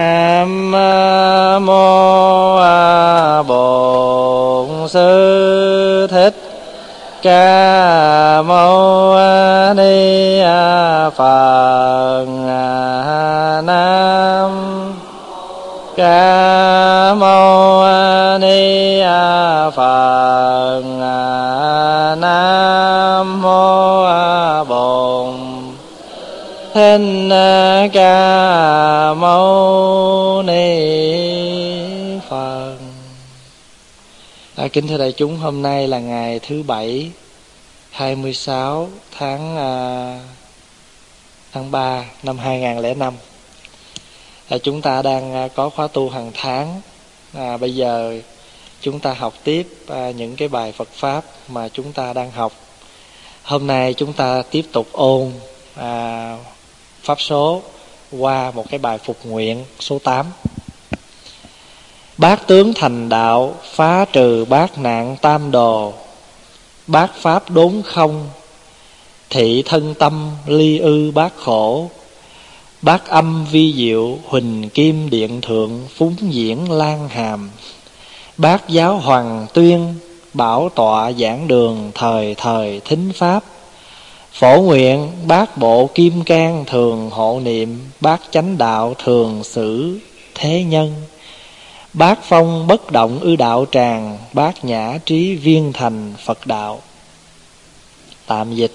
nam kính thưa đại chúng hôm nay là ngày thứ bảy 26 tháng uh, tháng 3 năm 2005 à, chúng ta đang uh, có khóa tu hàng tháng. À, bây giờ chúng ta học tiếp uh, những cái bài Phật pháp mà chúng ta đang học. Hôm nay chúng ta tiếp tục ôn uh, pháp số qua một cái bài phục nguyện số 8 Bát tướng thành đạo, phá trừ bát nạn tam đồ. Bát pháp đốn không, Thị thân tâm ly ư bát khổ. Bát âm vi diệu, huỳnh kim điện thượng, Phúng diễn lan hàm. Bát giáo hoàng tuyên, Bảo tọa giảng đường thời thời thính pháp. Phổ nguyện, bát bộ kim cang thường hộ niệm, Bát chánh đạo thường xử thế nhân. Bát phong bất động ư đạo tràng Bát nhã trí viên thành Phật đạo. Tạm dịch.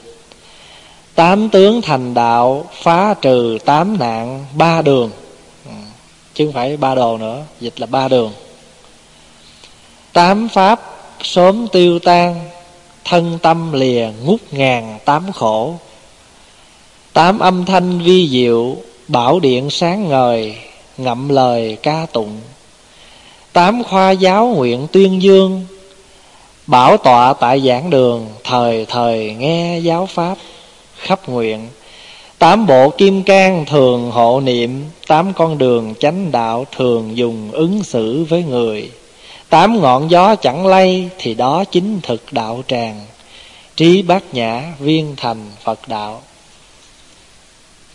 Tám tướng thành đạo, Phá trừ tám nạn, ba đường. Ừ, chứ không phải ba đồ nữa, Dịch là ba đường. Tám pháp sớm tiêu tan, Thân tâm lìa ngút ngàn tám khổ. Tám âm thanh vi diệu, Bảo điện sáng ngời, Ngậm lời ca tụng. Tám khoa giáo nguyện tuyên dương, Bảo tọa tại giảng đường Thời thời nghe giáo pháp, Khắp nguyện. Tám bộ kim cang thường hộ niệm, Tám con đường chánh đạo Thường dùng ứng xử với người. Tám ngọn gió chẳng lay Thì đó chính thực đạo tràng. Trí bát nhã viên thành Phật đạo.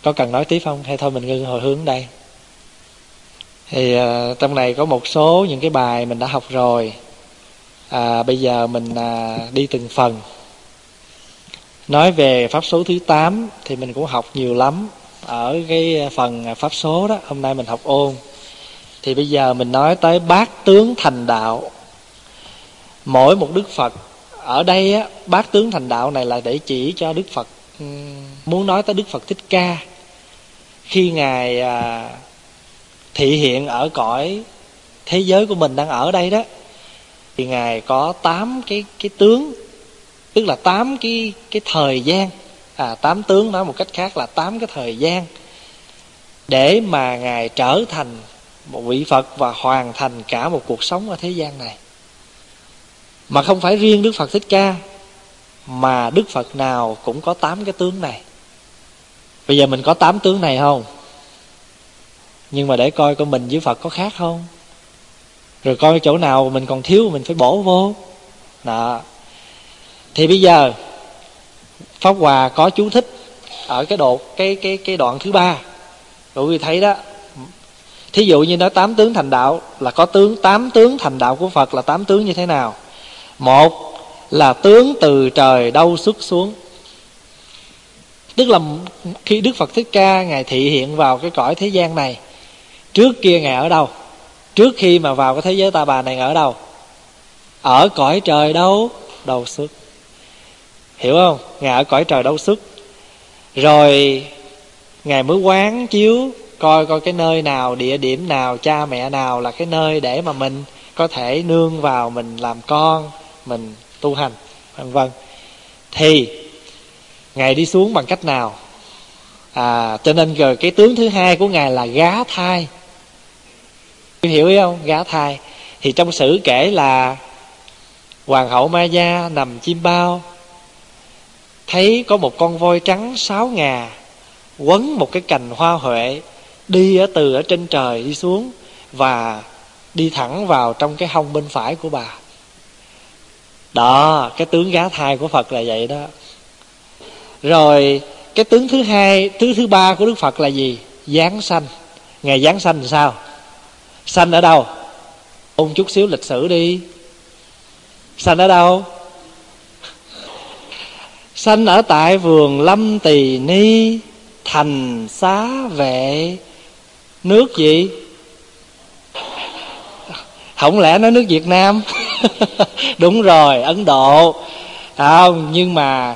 Có cần nói tiếp không? Hay thôi mình ngưng hồi hướng đây? Thì uh, trong này có một số những cái bài mình đã học rồi. À, bây giờ mình à, đi từng phần. Nói về pháp số thứ 8 thì mình cũng học nhiều lắm. Ở cái phần pháp số đó hôm nay mình học ôn. Thì bây giờ mình nói tới bát tướng thành đạo. Mỗi một đức phật ở đây á bát tướng thành đạo này là để chỉ cho đức phật. Muốn nói tới đức phật thích ca. Khi ngài à, thị hiện ở cõi thế giới của mình đang ở đây đó, thì ngài có tám cái cái tướng, tức là tám cái cái thời gian. À tám tướng nói một cách khác là tám cái thời gian để mà ngài trở thành một vị phật và hoàn thành cả một cuộc sống ở thế gian này. Mà không phải riêng đức phật thích ca, mà đức phật nào cũng có tám cái tướng này. Bây giờ mình có tám tướng này không? Nhưng mà để coi coi mình với phật có khác không? Rồi coi chỗ nào mình còn thiếu, mình phải bổ vô. Đó. Thì bây giờ, pháp hòa có chú thích ở cái độ, cái cái cái đoạn thứ ba. Quý vị thấy đó, thí dụ như nói tám tướng thành đạo, là có tướng, tám tướng thành đạo của phật là tám tướng như thế nào? Một là tướng từ trời đâu xuất xuống. Tức là khi đức phật thích ca ngài thị hiện vào cái cõi thế gian này trước kia ngài ở đâu? Trước khi mà vào cái thế giới ta bà này ở đâu? Ở cõi trời đâu? Đâu xuất. Hiểu không? Ngài ở cõi trời đâu xuất. Rồi ngài mới quán chiếu, coi coi cái nơi nào, địa điểm nào, cha mẹ nào là cái nơi để mà mình có thể nương vào mình làm con, mình tu hành, vân vân. Thì ngài đi xuống bằng cách nào? À cho nên rồi cái tướng thứ hai của ngài là gá thai hiểu ý không? Gã thai. Thì trong sử kể là hoàng hậu ma gia nằm chim bao, thấy có một con voi trắng sáu ngà quấn một cái cành hoa huệ, đi ở từ ở trên trời đi xuống và đi thẳng vào trong cái hông bên phải của bà. Đó, cái tướng gá thai của phật là vậy đó. Rồi, cái tướng thứ hai, thứ thứ ba của đức phật là gì? Giáng sanh. Ngày giáng sanh sao? Sanh ở đâu? Ôn chút xíu lịch sử đi. Sanh ở đâu? Sanh ở tại vườn lâm tỳ ni, thành xá vệ. Nước gì? Không lẽ nói nước việt nam? Đúng rồi, ấn độ. Không, nhưng mà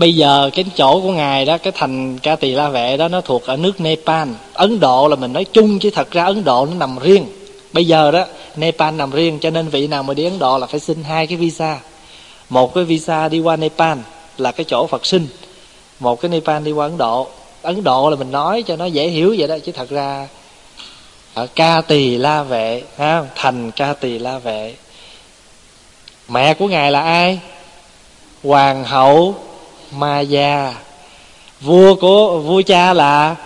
bây giờ cái chỗ của ngài đó, cái thành ca tỳ la vệ đó, nó thuộc ở nước nepal. Ấn độ là mình nói chung chứ thật ra ấn độ nó nằm riêng. Bây giờ đó, nepal nằm riêng cho nên vị nào mà đi ấn độ là phải xin hai cái visa. Một cái visa đi qua nepal là cái chỗ phật sinh. Một cái nepal đi qua ấn độ. Ấn độ là mình nói cho nó dễ hiểu vậy đó, chứ thật ra ở ca tỳ la vệ, ha, thành ca tỳ la vệ. Mẹ của ngài là ai? Hoàng hậu ma gia vua của, vua cha là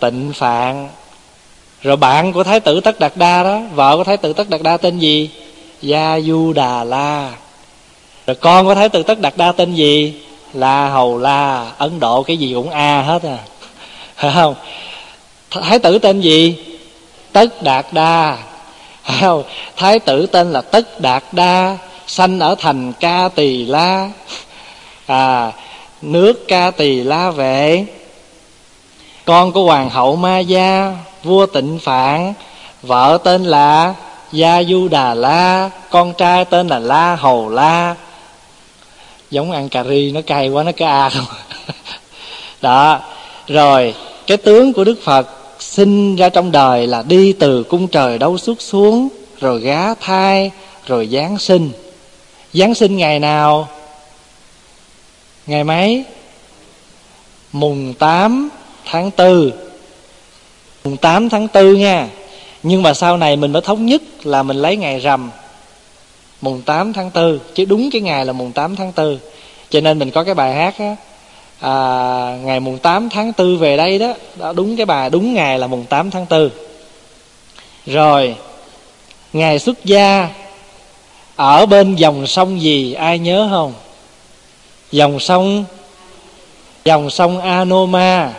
tịnh phạn. Rồi bạn của thái tử tất đạt đa đó, vợ của thái tử tất đạt đa tên gì? Gia du đà la rồi con của thái tử tất đạt đa tên gì? La hầu la ấn độ cái gì cũng a hết à. Phải không? Thái tử tên gì? Tất đạt đa. Phải không? Thái tử tên là tất đạt đa, sanh ở thành ca tỳ la. À nước ca tỳ la vệ. Con của hoàng hậu ma gia, vua tịnh phạn, vợ tên là gia du đà la con trai tên là la hầu la giống ăn cà ri nó cay quá, nó cái a không. Đó, rồi, cái tướng của đức phật sinh ra trong đời là đi từ cung trời đâu xuất xuống, rồi gá thai, rồi giáng sinh. Giáng sinh ngày nào? Ngày mấy? Mùng 8 tháng 4 mùng 8 tháng 4 nha. Nhưng mà sau này mình mới thống nhất là mình lấy ngày rằm. Mùng 8 tháng 4 chứ đúng cái ngày là mùng 8 tháng 4 cho nên mình có cái bài hát á à, ngày mùng 8 tháng 4 về đây đó, đó đúng cái bài đúng ngày là mùng 8 tháng 4 rồi ngày xuất gia ở bên dòng sông gì ai nhớ không? Dòng sông dòng sông Anoma,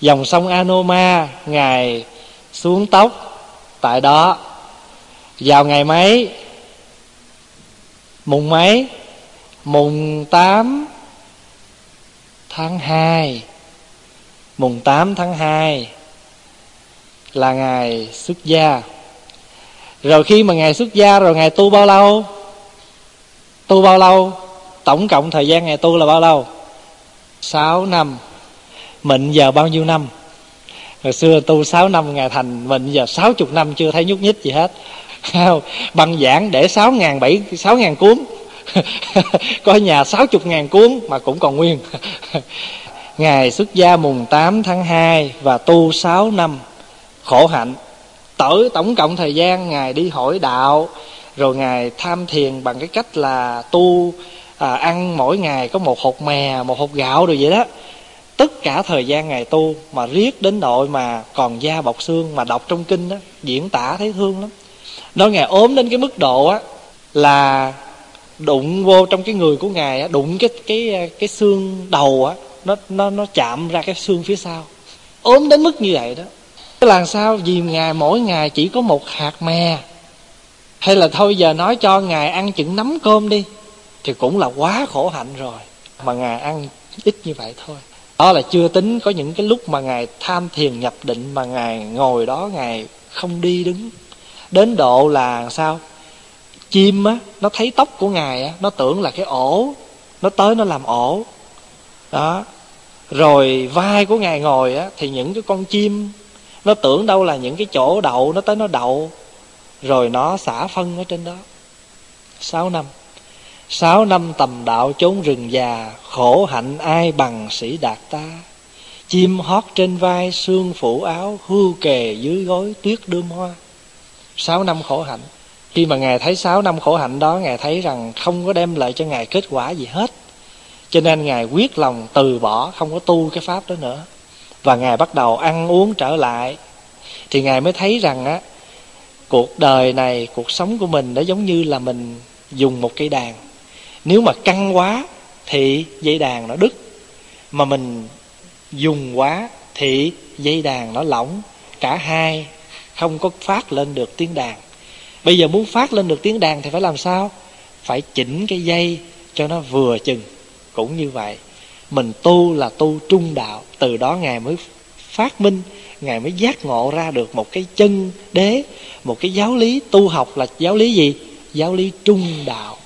dòng sông Anoma, ngài xuống tóc tại đó. Vào ngày mấy? Mùng mấy? Mùng 8 tháng 2 mùng 8 tháng 2 là ngày xuất gia. Rồi khi mà ngày xuất gia rồi ngày tu bao lâu? Tu bao lâu? Tổng cộng thời gian ngày tu là bao lâu? 6 năm. Mệnh giờ bao nhiêu năm? Hồi xưa tu 6 năm ngày thành mệnh giờ 60 năm, chưa thấy nhúc nhích gì hết. Băng giảng để 6 ngàn 7 6 ngàn cuốn. Có nhà 60 ngàn cuốn mà cũng còn nguyên. Ngày xuất gia mùng 8 tháng 2 Và tu 6 năm. Khổ hạnh. Tới tổng cộng thời gian, Ngài đi hỏi đạo. Rồi Ngài tham thiền bằng cái cách là tu à, ăn mỗi ngày có một hột mè một hột gạo rồi vậy đó. Tất cả thời gian ngày tu mà riết đến nội mà còn da bọc xương mà đọc trong kinh đó diễn tả thấy thương lắm. Nói ngài ốm đến cái mức độ á là đụng vô trong cái người của ngài á đụng cái cái cái xương đầu á nó nó nó chạm ra cái xương phía sau. Ốm đến mức như vậy đó. Làm sao? Vì ngài mỗi ngày chỉ có một hạt mè. Hay là thôi giờ nói cho ngài ăn chừng nắm cơm đi thì cũng là quá khổ hạnh rồi. Mà ngài ăn ít như vậy thôi. Đó là chưa tính có những cái lúc mà ngài tham thiền nhập định mà ngài ngồi đó ngài không đi đứng. Đến độ là sao? Chim á, nó thấy tóc của ngài á, nó tưởng là cái ổ. Nó tới nó làm ổ. Đó. Rồi vai của ngài ngồi á, thì những cái con chim, nó tưởng đâu là những cái chỗ đậu, nó tới nó đậu. Rồi nó xả phân ở trên đó. Sáu năm. Sáu năm tầm đạo chốn rừng già Khổ hạnh ai bằng sĩ đạt ta? Chim hót trên vai xương phủ áo Hưu kề dưới gối tuyết đơm hoa Sáu năm khổ hạnh. Khi mà Ngài thấy sáu năm khổ hạnh đó Ngài thấy rằng không có đem lại cho Ngài kết quả gì hết. Cho nên Ngài quyết lòng từ bỏ Không có tu cái pháp đó nữa. Và Ngài bắt đầu ăn uống trở lại. Thì Ngài mới thấy rằng á Cuộc đời này, cuộc sống của mình Nó giống như là mình dùng một cây đàn nếu mà căng quá thì dây đàn nó đứt. Mà mình dùng quá thì dây đàn nó lỏng. Cả hai không có phát lên được tiếng đàn. Bây giờ muốn phát lên được tiếng đàn thì phải làm sao? Phải chỉnh cái dây cho nó vừa chừng. Cũng như vậy, mình tu là tu trung đạo. Từ đó ngài mới phát minh, ngài mới giác ngộ ra được một cái chân đế, một cái giáo lý tu học là giáo lý gì? Giáo lý trung đạo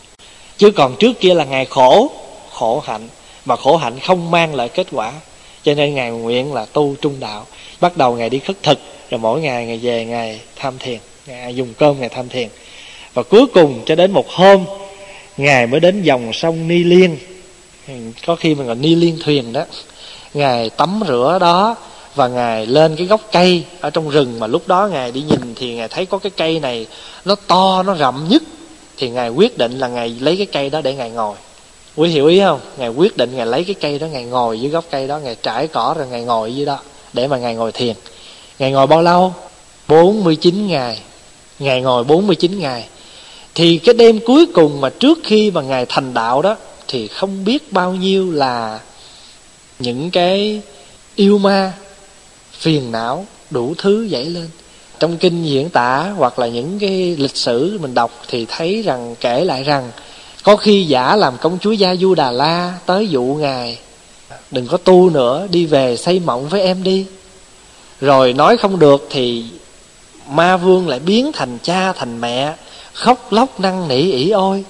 chứ còn trước kia là ngài khổ khổ hạnh, mà khổ hạnh không mang lại kết quả. Cho nên ngài nguyện là tu trung đạo. Bắt đầu ngài đi khất thực, rồi mỗi ngày ngài về ngài tham thiền. Ngài dùng cơm ngài tham thiền. Và cuối cùng cho đến một hôm, ngài mới đến dòng sông ni liên. Có khi mình gọi ni liên thuyền đó. Ngài tắm rửa đó và ngài lên cái gốc cây ở trong rừng. Mà lúc đó ngài đi nhìn thì ngài thấy có cái cây này nó to, nó rậm nhất thì ngài quyết định là ngài lấy cái cây đó để ngài ngồi. Quý hiểu ý không? Ngài quyết định ngài lấy cái cây đó, ngài ngồi dưới gốc cây đó, ngài trải cỏ rồi ngài ngồi dưới đó để mà ngài ngồi thiền. Ngài ngồi bao lâu? 49 ngày. Ngài ngồi 49 ngày. Thì cái đêm cuối cùng mà trước khi mà ngài thành đạo đó, thì không biết bao nhiêu là những cái yêu ma, phiền não đủ thứ dậy lên trong kinh diễn tả hoặc là những cái lịch sử mình đọc thì thấy rằng, kể lại rằng, có khi giả làm công chúa gia du đà la tới dụ ngài. Đừng có tu nữa, đi về xây mộng với em đi. Rồi nói không được thì ma vương lại biến thành cha thành mẹ, khóc lóc năn nỉ ỉ ôi.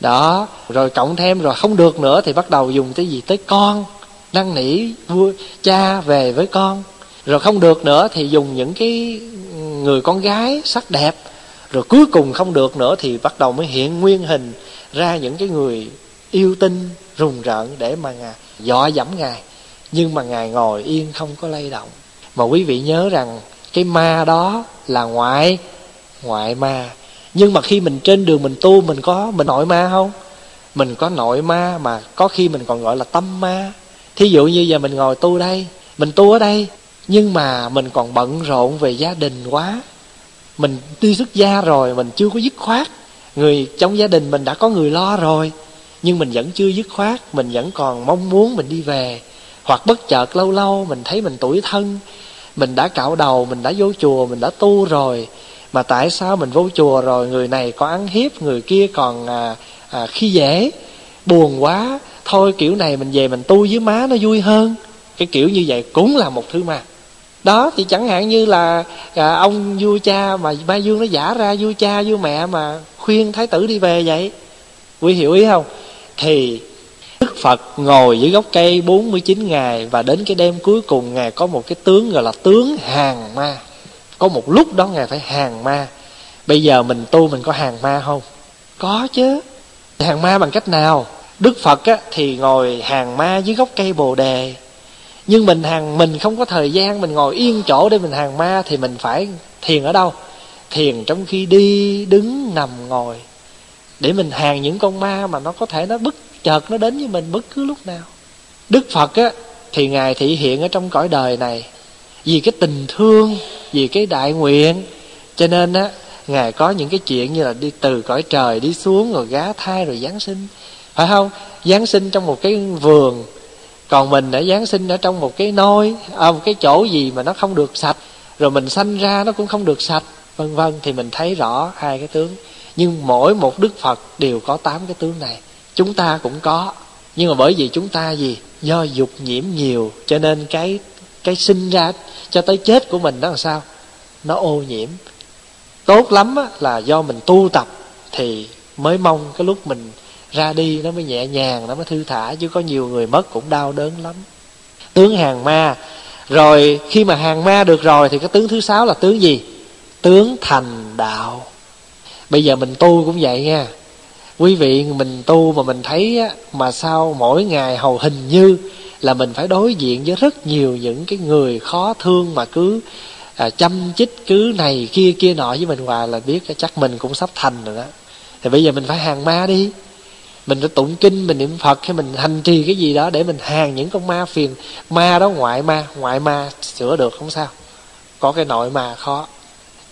Đó, rồi cộng thêm rồi không được nữa thì bắt đầu dùng cái gì? Tới con, năn nỉ vua, cha về với con. Rồi không được nữa thì dùng những cái người con gái sắc đẹp, rồi cuối cùng không được nữa thì bắt đầu mới hiện nguyên hình ra những cái người yêu tinh, rùng rợn để mà ngài dọa dẫm ngài. Nhưng mà ngài ngồi yên không có lay động. Mà quý vị nhớ rằng cái ma đó là ngoại ngoại ma. Nhưng mà khi mình trên đường mình tu, mình có, mình nội ma không? Mình có nội ma mà có khi mình còn gọi là tâm ma. Thí dụ như giờ mình ngồi tu đây, mình tu ở đây nhưng mà mình còn bận rộn về gia đình quá. Mình đi xuất gia rồi mình chưa có dứt khoát. Người trong gia đình mình đã có người lo rồi. Nhưng mình vẫn chưa dứt khoát mình vẫn còn mong muốn mình đi về. Hoặc bất chợt lâu lâu mình thấy mình tuổi thân. Mình đã cạo đầu mình đã vô chùa mình đã tu rồi. Mà tại sao mình vô chùa rồi? Người này có ăn hiếp người kia còn à, à, khi dễ. Buồn quá. Thôi kiểu này mình về mình tu với má nó vui hơn. Cái kiểu như vậy cũng là một thứ ma đó thì chẳng hạn như là à, ông vua cha mà ma dương nó giả ra vua cha vua mẹ mà khuyên thái tử đi về vậy. Quý hiểu ý không? Thì Đức Phật ngồi dưới gốc cây 49 ngày Và đến cái đêm cuối cùng Ngài có một cái tướng gọi là tướng hàng ma. Có một lúc đó Ngài phải hàng ma. Bây giờ mình tu mình có hàng ma không? Có chứ. Hàng ma bằng cách nào? Đức Phật á, thì ngồi hàng ma dưới gốc cây bồ đề. Nhưng mình hàng mình không có thời gian Mình ngồi yên chỗ để mình hàng ma Thì mình phải thiền ở đâu? Thiền trong khi đi, đứng, nằm, ngồi. Để mình hàng những con ma mà nó có thể nó bất chợt nó đến với mình bất cứ lúc nào. Đức phật á thì ngài thị hiện ở trong cõi đời này. Vì cái tình thương vì cái đại nguyện. Cho nên á ngài có những cái chuyện như là đi từ cõi trời đi xuống rồi gá thai rồi giáng sinh. Phải không? Giáng sinh trong một cái vườn còn mình đã giáng sinh ở trong một cái nôi à, một cái chỗ gì mà nó không được sạch rồi mình sanh ra nó cũng không được sạch vân vân thì mình thấy rõ hai cái tướng. Nhưng mỗi một đức phật đều có tám cái tướng này. Chúng ta cũng có. Nhưng mà bởi vì chúng ta gì? Do dục nhiễm nhiều cho nên cái cái sinh ra cho tới chết của mình đó là sao? Nó ô nhiễm. Tốt lắm á, là do mình tu tập thì mới mong cái lúc mình ra đi nó mới nhẹ nhàng nó mới thư thả chứ có nhiều người mất cũng đau đớn lắm. Tướng hàng ma rồi khi mà hàng ma được rồi thì cái tướng thứ sáu là tướng gì? Tướng thành đạo. Bây giờ mình tu cũng vậy nha. Quý vị mình tu mà mình thấy á, mà sao mỗi ngày hầu hình như là mình phải đối diện với rất nhiều những cái người khó thương mà cứ à, chăm chích cứ này kia kia nọ với mình hoài là biết chắc mình cũng sắp thành rồi đó. Thì bây giờ mình phải hàng ma đi mình phải tụng kinh mình niệm phật hay mình hành trì cái gì đó để mình hàng những con ma phiền. Ma đó ngoại ma ngoại ma sửa được không sao. Có cái nội ma khó.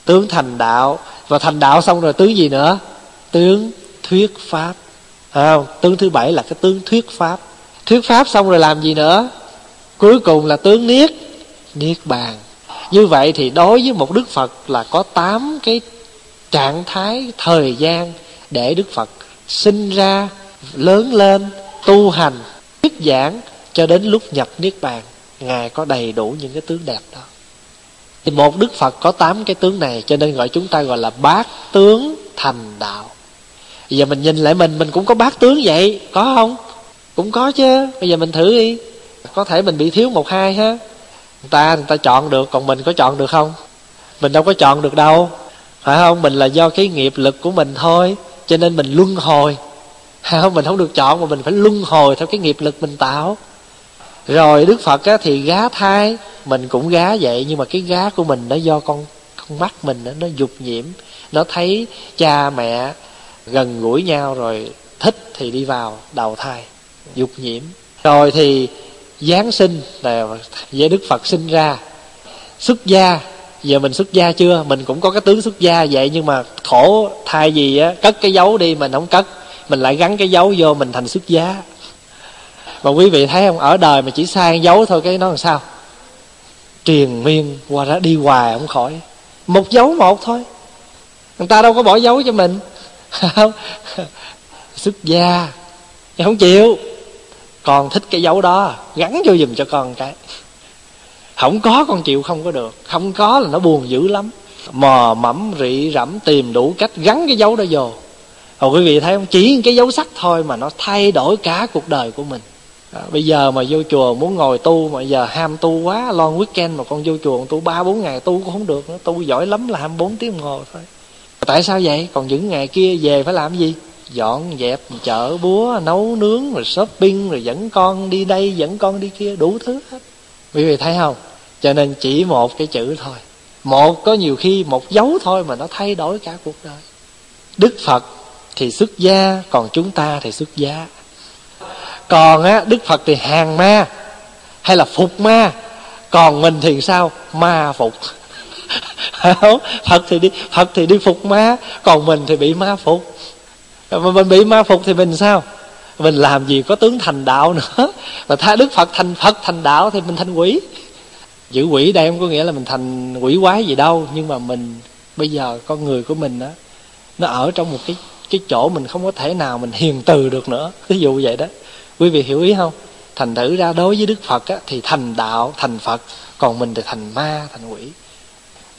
Tướng thành đạo và thành đạo xong rồi tướng gì nữa? Tướng thuyết pháp. À, tướng thứ bảy là cái tướng thuyết pháp. Thuyết pháp xong rồi làm gì nữa? Cuối cùng là tướng niết. Niết bàn. Như vậy thì đối với một đức phật là có tám cái trạng thái thời gian để đức phật sinh ra lớn lên, tu hành, thuyết giảng cho đến lúc nhập niết bàn. Ngài có đầy đủ những cái tướng đẹp đó. Thì một đức phật có tám cái tướng này, cho nên gọi chúng ta gọi là bát tướng thành đạo. Bây giờ mình nhìn lại mình mình cũng có bát tướng vậy, có không? Cũng có chứ. Bây giờ mình thử đi. Có thể mình bị thiếu một hai ha. Người ta người ta chọn được, còn mình có chọn được không? Mình đâu có chọn được đâu. Phải không? Mình là do cái nghiệp lực của mình thôi. Cho nên mình luân hồi không mình không được chọn mà mình phải luân hồi theo cái nghiệp lực mình tạo. Rồi đức phật á, thì gá thai mình cũng gá vậy nhưng mà cái gá của mình nó do con con mắt mình đó, nó dục nhiễm. Nó thấy cha mẹ gần gũi nhau rồi thích thì đi vào đầu thai dục nhiễm. Rồi thì giáng sinh là với đức phật sinh ra. Xuất gia giờ mình xuất gia chưa? Mình cũng có cái tướng xuất gia vậy nhưng mà khổ thai gì á cất cái dấu đi mình không cất mình lại gắn cái dấu vô mình thành xuất giá. mà quý vị thấy không? Ở đời mà chỉ sai dấu thôi, cái nó làm sao? Triền miên qua ra, đi hoài không khỏi. Một dấu một thôi. Người ta đâu có bỏ dấu cho mình. Không xuất gia. Không chịu. Con thích cái dấu đó, gắn vô giùm cho con cái. Không có con chịu không có được. Không có là nó buồn dữ lắm. Mò mẫm rị rẫm, tìm đủ cách gắn cái dấu đó vô rồi quý vị thấy không? Chỉ cái dấu sắc thôi mà nó thay đổi cả cuộc đời của mình. À, bây giờ mà vô chùa muốn ngồi tu mà giờ ham tu quá lon weekend mà con vô chùa tu ba bốn ngày tu cũng không được nữa tu giỏi lắm là 24 tiếng đồng hồ thôi. Tại sao vậy? Còn những ngày kia về phải làm gì? Dọn dẹp chợ búa nấu nướng rồi shopping rồi dẫn con đi đây dẫn con đi kia đủ thứ hết. Quý vị thấy không? Cho nên chỉ một cái chữ thôi. Một có nhiều khi một dấu thôi mà nó thay đổi cả cuộc đời. Đức phật thì xuất gia, còn chúng ta thì xuất gia còn á, đức phật thì hàng ma, hay là phục ma, còn mình thì sao? Ma phục. Phật thì đi, phật thì đi phục ma, còn mình thì bị ma phục. Mà mình bị ma phục thì mình sao? Mình làm gì có tướng thành đạo nữa? Mà tha đức phật thành phật thành đạo thì mình thành quỷ. Giữ quỷ đây không có nghĩa là mình thành quỷ quái gì đâu, nhưng mà mình, bây giờ con người của mình á, nó ở trong một cái cái chỗ mình không có thể nào mình hiền từ được nữa. Ví dụ vậy đó. Quý vị hiểu ý không? Thành thử ra đối với đức phật á, thì thành đạo thành phật còn mình thì thành ma thành quỷ.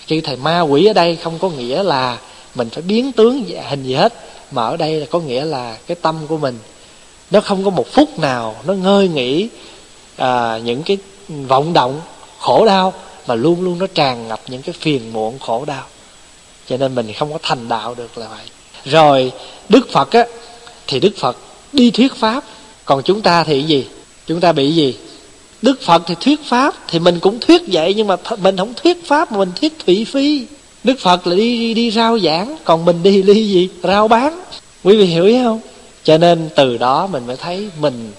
Khi thầy ma quỷ ở đây không có nghĩa là mình phải biến tướng hình gì hết mà ở đây là có nghĩa là cái tâm của mình nó không có một phút nào nó ngơi nghỉ à, những cái vọng động khổ đau mà luôn luôn nó tràn ngập những cái phiền muộn khổ đau. Cho nên mình không có thành đạo được là vậy rồi đức phật á thì đức phật đi thuyết pháp. Còn chúng ta thì gì? Chúng ta bị gì? Đức phật thì thuyết pháp thì mình cũng thuyết vậy nhưng mà mình không thuyết pháp mà mình thuyết thủy phi. Đức phật là đi đi, đi rao giảng còn mình đi đi gì? Rao bán. Quý vị hiểu ý không? Cho nên từ đó mình mới thấy mình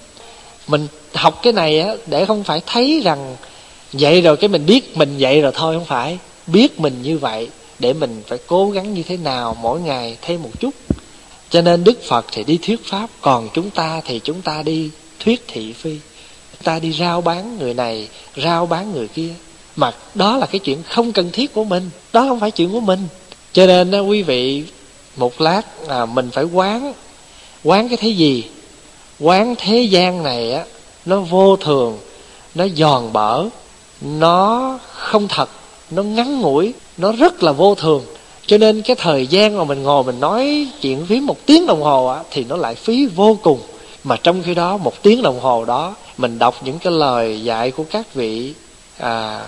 mình học cái này á để không phải thấy rằng vậy rồi cái mình biết mình vậy rồi thôi không phải. Biết mình như vậy để mình phải cố gắng như thế nào mỗi ngày thêm một chút. Cho nên đức phật thì đi thuyết pháp còn chúng ta thì chúng ta đi thuyết thị phi. Ta đi rao bán người này rao bán người kia. Mà đó là cái chuyện không cần thiết của mình đó không phải chuyện của mình. Cho nên đó, quý vị một lát à, mình phải quán quán cái thế gì? Quán thế gian này á nó vô thường nó giòn bở nó không thật nó ngắn ngủi nó rất là vô thường. Cho nên cái thời gian mà mình ngồi mình nói chuyện phí một tiếng đồng hồ á thì nó lại phí vô cùng. Mà trong khi đó một tiếng đồng hồ đó mình đọc những cái lời dạy của các vị à,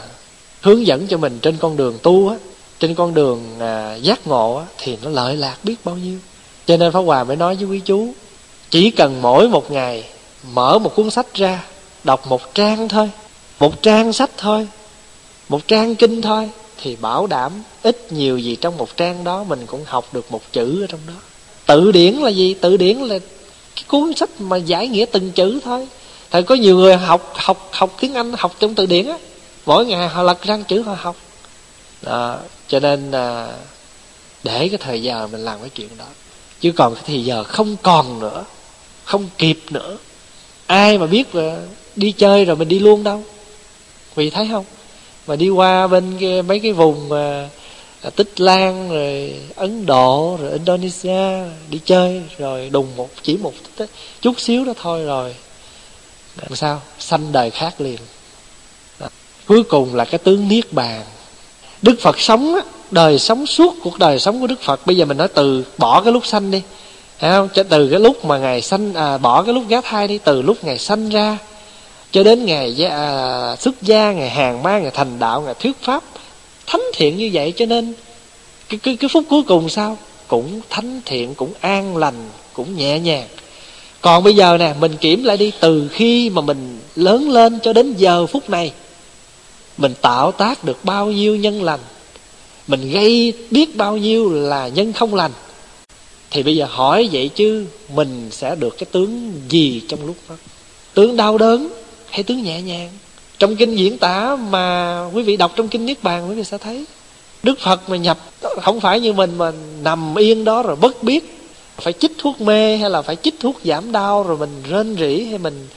hướng dẫn cho mình trên con đường tu á trên con đường à, giác ngộ á thì nó lợi lạc biết bao nhiêu. Cho nên pháp hòa mới nói với quý chú chỉ cần mỗi một ngày mở một cuốn sách ra đọc một trang thôi một trang sách thôi một trang kinh thôi thì bảo đảm ít nhiều gì trong một trang đó mình cũng học được một chữ ở trong đó. Tự điển là gì? Tự điển là cái cuốn sách mà giải nghĩa từng chữ thôi. Thầy có nhiều người học học học tiếng Anh học trong từ điển á. Mỗi ngày họ lật răng chữ họ học. Đó, cho nên à, để cái thời giờ mình làm cái chuyện đó. Chứ còn cái thời giờ không còn nữa không kịp nữa. Ai mà biết là đi chơi rồi mình đi luôn đâu. Vì thấy không? Mà đi qua bên kia, mấy cái vùng mà à, tích lan rồi ấn độ rồi indonesia đi chơi rồi đùng một chỉ một chút xíu đó thôi rồi. Làm sao? Sanh đời khác liền. Đó. cuối cùng là cái tướng niết bàn. Đức phật sống á, đời sống suốt cuộc đời sống của đức phật. Bây giờ mình nói từ bỏ cái lúc sanh đi. Không? Từ cái lúc mà ngày sanh à, bỏ cái lúc gá thai đi từ lúc ngày sanh ra cho đến ngày à, xuất gia ngày hàng ma ngày thành đạo ngày thuyết pháp thánh thiện như vậy cho nên cái cái cái phút cuối cùng sao? Cũng thánh thiện cũng an lành cũng nhẹ nhàng. Còn bây giờ nè mình kiểm lại đi từ khi mà mình lớn lên cho đến giờ phút này mình tạo tác được bao nhiêu nhân lành mình gây biết bao nhiêu là nhân không lành thì bây giờ hỏi vậy chứ mình sẽ được cái tướng gì trong lúc đó? Tướng đau đớn hay tướng nhẹ nhàng. Trong kinh diễn tả mà quý vị đọc trong kinh niết bàn, quý vị sẽ thấy đức phật mà nhập, không phải như mình mà nằm yên đó rồi bất biết. Phải chích thuốc mê hay là phải chích thuốc giảm đau rồi mình rên rỉ hay mình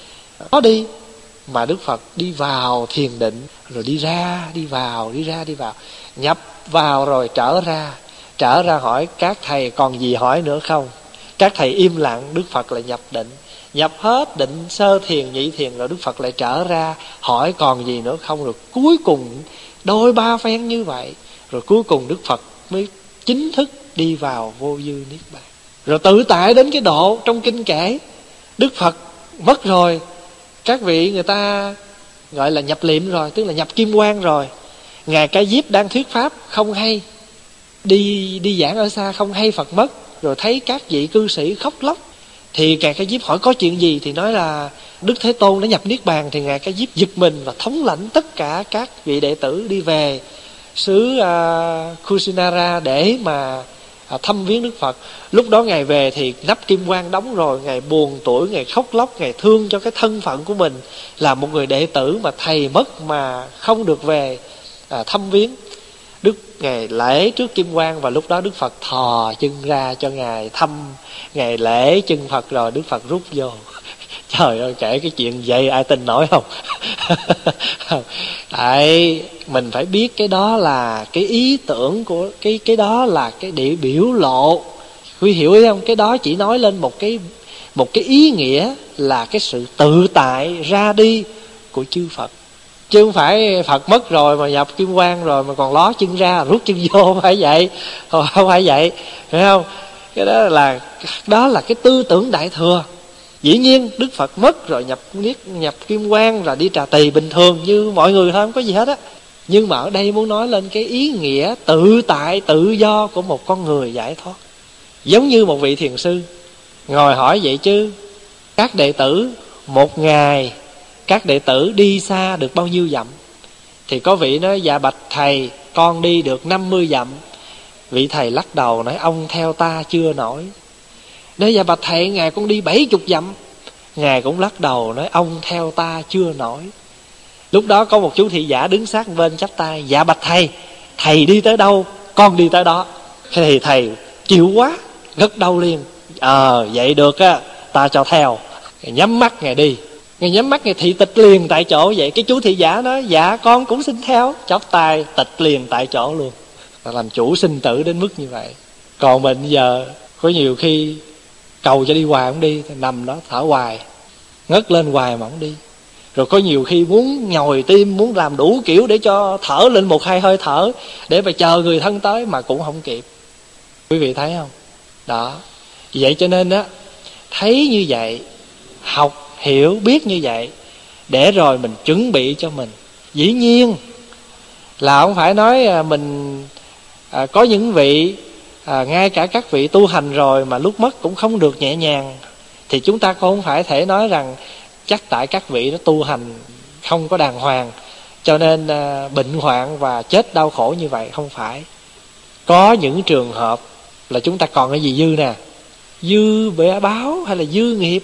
có đi. Mà đức phật đi vào thiền định, rồi đi ra, đi vào, đi ra, đi vào. Nhập vào rồi trở ra. Trở ra hỏi các thầy còn gì hỏi nữa không? Các thầy im lặng, đức phật lại nhập định nhập hết định sơ thiền, nhị thiền rồi đức phật lại trở ra, hỏi còn gì nữa không? Rồi cuối cùng đôi ba phen như vậy. Rồi cuối cùng đức phật mới chính thức đi vào vô dư niết bàn. Rồi tự tại đến cái độ trong kinh kể, đức phật mất rồi. Các vị người ta gọi là nhập liệm rồi, tức là nhập kim quan rồi. Ngài ca diếp đang thuyết pháp không hay. Đi đi giảng ở xa không hay phật mất. Rồi thấy các vị cư sĩ khóc lóc thì ngài cái diếp hỏi có chuyện gì thì nói là đức thế tôn đã nhập niết bàn thì ngài cái diếp giật mình và thống lãnh tất cả các vị đệ tử đi về xứ uh, Kusinara để mà uh, thăm viếng Đức Phật. Lúc đó ngài về thì nắp kim quan đóng rồi, ngài buồn tuổi, ngài khóc lóc, ngài thương cho cái thân phận của mình là một người đệ tử mà thầy mất mà không được về uh, thăm viếng ngày lễ trước kim quan và lúc đó Đức Phật thò chân ra cho ngài thăm. Ngày lễ chân Phật rồi Đức Phật rút vô. Trời ơi, kể cái chuyện vậy ai tin nổi không? Tại mình phải biết cái đó là cái ý tưởng của cái cái đó là cái địa biểu lộ. Quý hiểu không? Cái đó chỉ nói lên một cái một cái ý nghĩa là cái sự tự tại ra đi của chư phật chứ không phải phật mất rồi mà nhập kim quan rồi mà còn ló chân ra, rút chân vô không phải vậy. Ờ, không phải vậy, phải không? Cái đó là đó là cái tư tưởng đại thừa. Dĩ nhiên, đức phật mất rồi nhập niết, nhập kim quan rồi đi trà tỳ bình thường như mọi người thôi, không có gì hết á. Nhưng mà ở đây muốn nói lên cái ý nghĩa tự tại, tự do của một con người giải thoát. Giống như một vị thiền sư ngồi hỏi vậy chứ, các đệ tử một ngày các đệ tử đi xa được bao nhiêu dặm? Thì có vị nói dạ bạch thầy con đi được 50 dặm. Vị thầy lắc đầu nói ông theo ta chưa nổi. Nói dạ bạch thầy ngài con đi bảy chục dặm. Ngài cũng lắc đầu nói ông theo ta chưa nổi. Lúc đó có một chú thị giả đứng sát bên chắp tay dạ bạch thầy thầy đi tới đâu con đi tới đó. Thì thầy chịu quá gật đầu liền ờ à, vậy được á ta cho theo. Ngài nhắm mắt ngài đi ngài nhắm mắt ngài thị tịch liền tại chỗ vậy. Cái chú thị giả nói dạ con cũng xin theo. Chắp tay, tịch liền tại chỗ luôn. Là làm chủ sinh tử đến mức như vậy. Còn mình giờ, có nhiều khi cầu cho đi hoài không đi nằm đó, thở hoài, ngất lên hoài mà không đi. Rồi có nhiều khi muốn nhồi tim, muốn làm đủ kiểu để cho thở lên một hai hơi thở, để mà chờ người thân tới mà cũng không kịp. Quý vị thấy không? Đó. Vậy cho nên á, thấy như vậy, học hiểu biết như vậy để rồi mình chuẩn bị cho mình. Dĩ nhiên là không phải nói à, mình à, có những vị à, ngay cả các vị tu hành rồi mà lúc mất cũng không được nhẹ nhàng thì chúng ta cũng không phải thể nói rằng chắc tại các vị nó tu hành không có đàng hoàng cho nên à, bệnh hoạn và chết đau khổ như vậy không phải. Có những trường hợp là chúng ta còn cái gì dư nè dư bể báo hay là dư nghiệp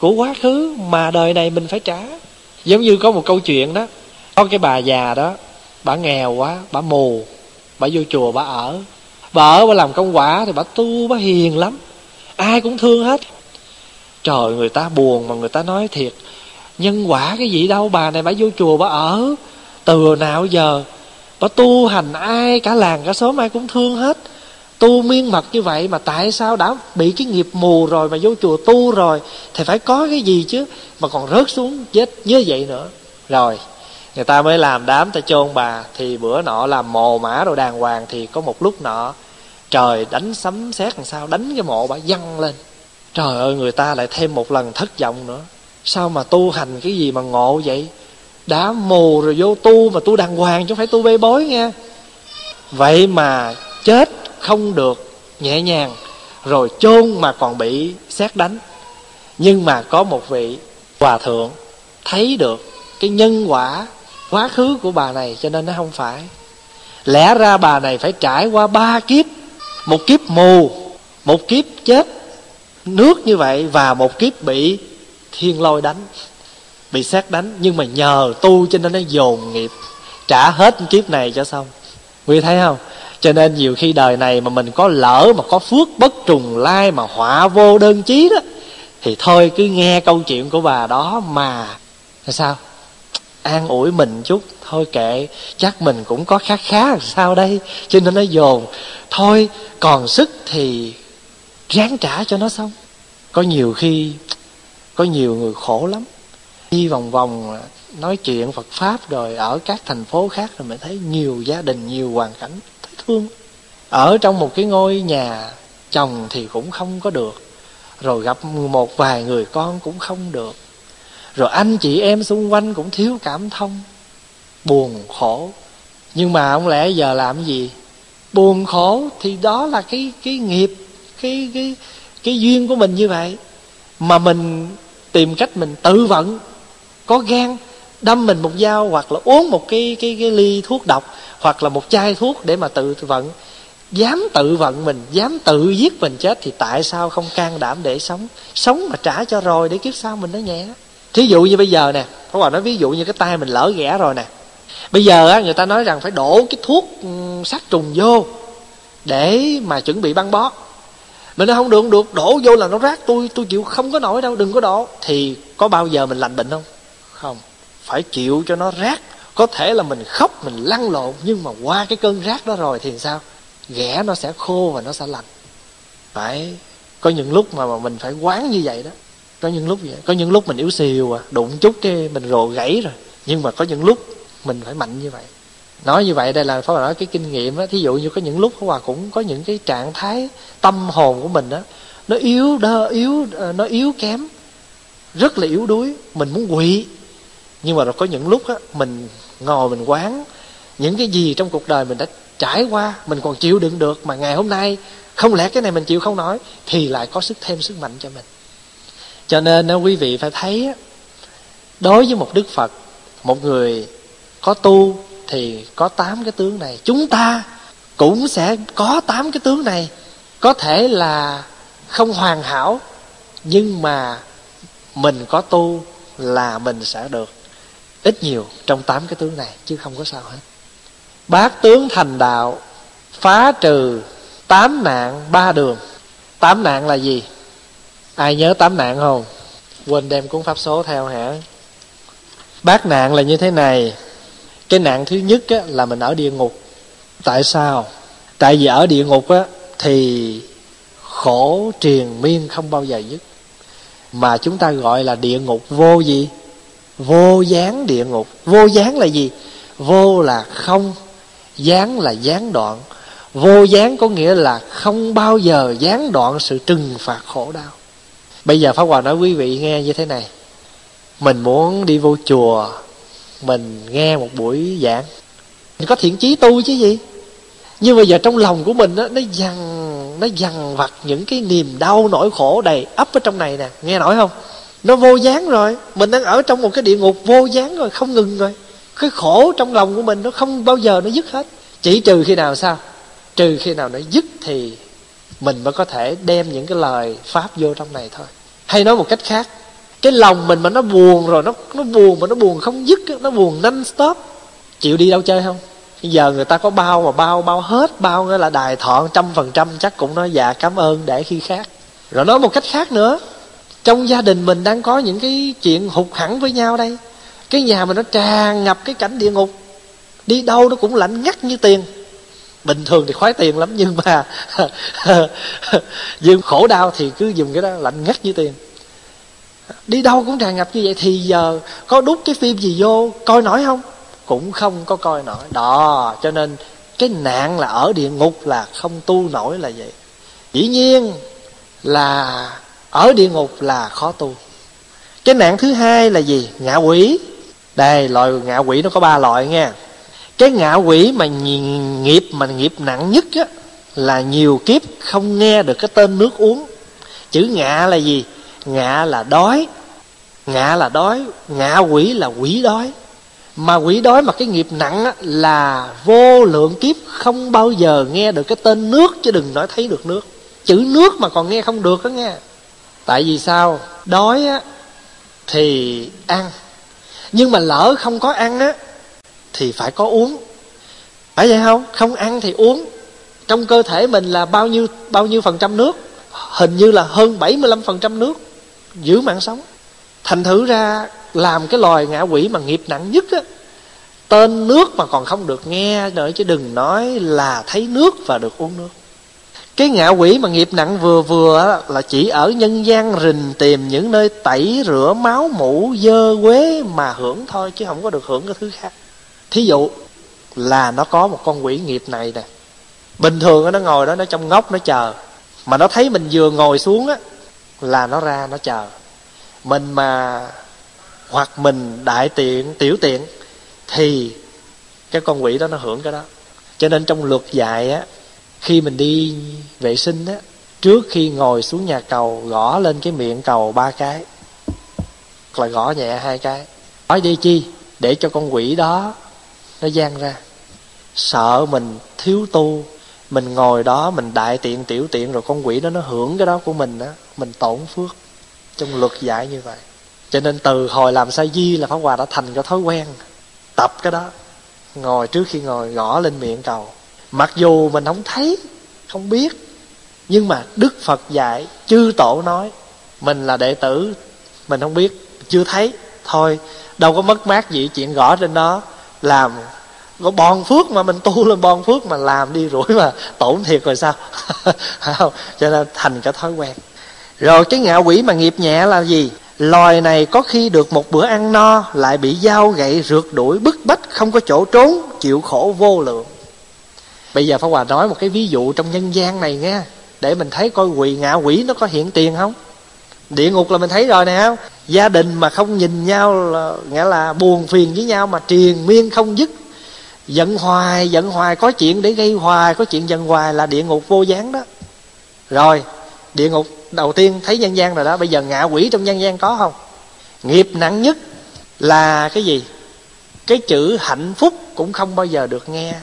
của quá khứ mà đời này mình phải trả. Giống như có một câu chuyện đó, có cái bà già đó, bà nghèo quá, bà mù, bà vô chùa, bà ở. Bà ở, bà làm công quả thì bà tu, bà hiền lắm. Ai cũng thương hết. Trời, người ta buồn mà người ta nói thiệt, nhân quả cái gì đâu, bà này bà vô chùa, bà ở. Từ nào giờ, bà tu hành ai, cả làng, cả xóm ai cũng thương hết tu miên mật như vậy mà tại sao đã bị cái nghiệp mù rồi mà vô chùa tu rồi? Thì phải có cái gì chứ mà còn rớt xuống chết như vậy nữa? Rồi, người ta mới làm đám ta chôn bà. Thì bữa nọ làm mồ mã rồi đàng hoàng thì có một lúc nọ, trời đánh sấm sét làm sao đánh cái mộ bà văng lên. Trời ơi, người ta lại thêm một lần thất vọng nữa. Sao mà tu hành cái gì mà ngộ vậy? Đã mù rồi vô tu mà tu đàng hoàng chứ không phải tu bê bối nha vậy mà chết không được nhẹ nhàng, rồi chôn mà còn bị xét đánh. Nhưng mà có một vị hòa thượng thấy được cái nhân quả, quá khứ của bà này cho nên nó không phải. Lẽ ra bà này phải trải qua ba kiếp, một kiếp mù, một kiếp chết, nước như vậy và một kiếp bị thiên lôi đánh, bị xét đánh. Nhưng mà nhờ tu cho nên nó dồn nghiệp, trả hết kiếp này cho xong. Quý thấy không? Cho nên nhiều khi đời này mà mình có lỡ mà có phước, bất trùng lai mà họa vô đơn chí đó, thì thôi cứ nghe câu chuyện của bà đó mà sao? An ủi mình chút, thôi kệ, chắc mình cũng có khá khá làm sao đây? Cho nên nó dồn, thôi, còn sức thì ráng trả cho nó xong. Có nhiều khi, có nhiều người khổ lắm. Đi vòng vòng, nói chuyện phật pháp rồi ở các thành phố khác rồi mình thấy nhiều gia đình, nhiều hoàn cảnh thương. Ở trong một cái ngôi nhà, chồng thì cũng không có được. Rồi gặp một vài người con cũng không được. Rồi anh chị em xung quanh cũng thiếu cảm thông, buồn khổ. Nhưng mà không lẽ giờ làm gì? Buồn khổ thì đó là cái cái nghiệp, cái cái cái duyên của mình như vậy. Mà mình tìm cách mình tự vận, có gan đâm mình một dao hoặc là uống một cái cái cái ly thuốc độc hoặc là một chai thuốc để mà tự vận. Dám tự vận mình, dám tự giết mình chết thì tại sao không can đảm để sống? Sống mà trả cho rồi để kiếp sau mình nó nhẹ. Thí dụ như bây giờ nè có bà nói ví dụ như cái tay mình lỡ ghẻ rồi nè. Bây giờ á, người ta nói rằng phải đổ cái thuốc sát trùng vô để mà chuẩn bị băng bó. Mình nói không được không được, đổ vô là nó rác, tôi tôi chịu, không có nổi đâu, đừng có đổ. Thì có bao giờ mình lành bệnh không? Không phải chịu cho nó rác. Có thể là mình khóc mình lăn lộn nhưng mà qua cái cơn rác đó rồi thì sao? Ghẻ nó sẽ khô và nó sẽ lành phải. Có những lúc mà, mà mình phải quán như vậy đó. Có những lúc vậy. Có những lúc mình yếu xìu à đụng chút cái mình rồ gãy rồi. Nhưng mà có những lúc mình phải mạnh như vậy. Nói như vậy đây là phải nói cái kinh nghiệm á thí dụ như có những lúc hòa cũng có những cái trạng thái tâm hồn của mình á nó yếu đơ yếu ờ, nó yếu kém rất là yếu đuối mình muốn quỵ nhưng mà rồi có những lúc á, mình ngồi mình quán, những cái gì trong cuộc đời mình đã trải qua, mình còn chịu đựng được mà ngày hôm nay không lẽ cái này mình chịu không nổi, thì lại có sức thêm sức mạnh cho mình. Cho nên nếu quý vị phải thấy đối với một đức phật, một người có tu thì có tám cái tướng này. Chúng ta cũng sẽ có tám cái tướng này. Có thể là không hoàn hảo, nhưng mà mình có tu là mình sẽ được ít nhiều trong tám cái tướng này chứ không có sao hết. Bát tướng thành đạo phá trừ tám nạn ba đường. Tám nạn là gì? Ai nhớ tám nạn không? Quên đem cuốn pháp số theo hả? Bát nạn là như thế này. Cái nạn thứ nhất á, là mình ở địa ngục. Tại sao? Tại vì ở địa ngục á, thì khổ triền miên không bao giờ dứt. Mà chúng ta gọi là địa ngục vô gì? Vô gián địa ngục. Vô gián là gì? Vô là không gián là gián đoạn. Vô gián có nghĩa là không bao giờ gián đoạn sự trừng phạt khổ đau. Bây giờ pháp hòa nói quý vị nghe như thế này. Mình muốn đi vô chùa mình nghe một buổi giảng. Mình có thiện chí tu chứ gì? Nhưng bây giờ trong lòng của mình đó, nó dằn nó dằn vặt những cái niềm đau nỗi khổ đầy ấp ở trong này nè. Nghe nổi không? Nó vô dáng rồi. Mình đang ở trong một cái địa ngục vô dáng rồi, không ngừng rồi. Cái khổ trong lòng của mình nó không bao giờ nó dứt hết. Chỉ trừ khi nào sao? Trừ khi nào nó dứt thì mình mới có thể đem những cái lời pháp vô trong này thôi. Hay nói một cách khác, cái lòng mình mà nó buồn rồi, nó nó buồn mà nó buồn không dứt nó buồn non stop chịu đi đâu chơi không? Giờ người ta có bao mà bao bao hết, bao nghĩa là đài thọ trăm phần trăm chắc cũng nói dạ cảm ơn, để khi khác. Rồi nói một cách khác nữa trong gia đình mình đang có những cái chuyện hụt hẳn với nhau đây. Cái nhà mình nó tràn ngập cái cảnh địa ngục. Đi đâu nó cũng lạnh ngắt như tiền. Bình thường thì khoái tiền lắm, nhưng mà nhưng khổ đau thì cứ dùng cái đó lạnh ngắt như tiền. Đi đâu cũng tràn ngập như vậy. Thì giờ có đút cái phim gì vô, coi nổi không? Cũng không có coi nổi. Đó, cho nên cái nạn là ở địa ngục là không tu nổi là vậy. Dĩ nhiên là ở địa ngục là khó tu. Cái nạn thứ hai là gì? Ngạ quỷ. Đây loại ngạ quỷ nó có ba loại nha. Cái ngạ quỷ mà nghiệp mà nghiệp nặng nhất á là nhiều kiếp không nghe được cái tên nước uống. Chữ ngạ là gì? Ngạ là đói. Ngạ là đói. Ngạ quỷ là quỷ đói. Mà quỷ đói mà cái nghiệp nặng á, là vô lượng kiếp không bao giờ nghe được cái tên nước chứ đừng nói thấy được nước. Chữ nước mà còn nghe không được đó nghe tại vì sao? Đói á, thì ăn. Nhưng mà lỡ không có ăn á, thì phải có uống. Phải vậy không? Không ăn thì uống. Trong cơ thể mình là bao nhiêu bao nhiêu phần trăm nước? Hình như là hơn 75 phần trăm nước giữ mạng sống. Thành thử ra, làm cái loài ngạ quỷ mà nghiệp nặng nhất á, tên nước mà còn không được nghe nữa chứ đừng nói là thấy nước và được uống nước cái ngạ quỷ mà nghiệp nặng vừa vừa là chỉ ở nhân gian rình tìm những nơi tẩy rửa máu mũ dơ, quế mà hưởng thôi, chứ không có được hưởng cái thứ khác. Thí dụ là nó có một con quỷ nghiệp này nè. Bình thường nó ngồi đó, nó trong ngóc nó chờ. Mà nó thấy mình vừa ngồi xuống á, là nó ra, nó chờ. Mình mà hoặc mình đại tiện, tiểu tiện, thì cái con quỷ đó nó hưởng cái đó. Cho nên trong luật dạy á khi mình đi vệ sinh á, trước khi ngồi xuống nhà cầu, gõ lên cái miệng cầu ba cái. Hoặc là gõ nhẹ hai cái. Nói đi chi? Để cho con quỷ đó nó gian ra. Sợ mình thiếu tu, mình ngồi đó, mình đại tiện tiểu tiện, rồi con quỷ đó nó hưởng cái đó của mình á, mình tổn phước. Trong luật dạy như vậy. Cho nên từ hồi làm sa di là pháp hòa đã thành cái thói quen tập cái đó. Ngồi trước khi ngồi, gõ lên miệng cầu mặc dù mình không thấy, không biết, nhưng mà đức phật dạy, chư tổ nói, mình là đệ tử, mình không biết, chưa thấy, thôi, đâu có mất mát gì chuyện gõ trên đó, làm, có bòn phước mà mình tu lên bòn phước mà làm đi rủi mà tổn thiệt rồi sao? Không, cho nên thành cái thói quen. Rồi cái ngạ quỷ mà nghiệp nhẹ là gì? Loài này có khi được một bữa ăn no, lại bị dao gậy rượt đuổi, bức bách, không có chỗ trốn, chịu khổ vô lượng bây giờ pháp hòa nói một cái ví dụ trong nhân gian này nghe, để mình thấy coi quỷ ngạ quỷ nó có hiện tiền không? Địa ngục là mình thấy rồi nè gia đình mà không nhìn nhau là, nghĩa là buồn phiền với nhau mà triền miên không dứt. Giận hoài giận hoài có chuyện để gây hoài, có chuyện giận hoài là địa ngục vô gián đó. Rồi, địa ngục đầu tiên thấy nhân gian rồi đó, bây giờ ngạ quỷ trong nhân gian có không? Nghiệp nặng nhất là cái gì? Cái chữ hạnh phúc cũng không bao giờ được nghe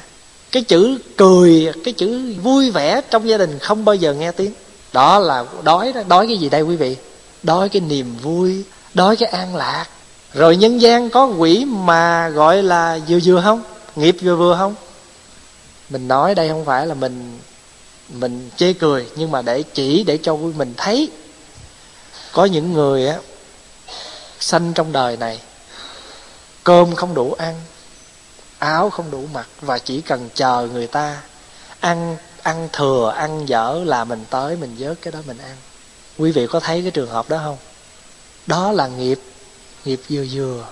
cái chữ cười, cái chữ vui vẻ trong gia đình không bao giờ nghe tiếng. Đó là đói đó. Đói cái gì đây quý vị? Đói cái niềm vui, đói cái an lạc. Rồi nhân gian có quỷ mà gọi là vừa vừa không? Nghiệp vừa vừa không? Mình nói đây không phải là mình mình chê cười, nhưng mà để chỉ để cho mình thấy. Có những người á, sanh trong đời này, cơm không đủ ăn áo không đủ mặc và chỉ cần chờ người ta ăn ăn thừa, ăn dở là mình tới mình vớt cái đó mình ăn. Quý vị có thấy cái trường hợp đó không? Đó là nghiệp nghiệp vừa vừa.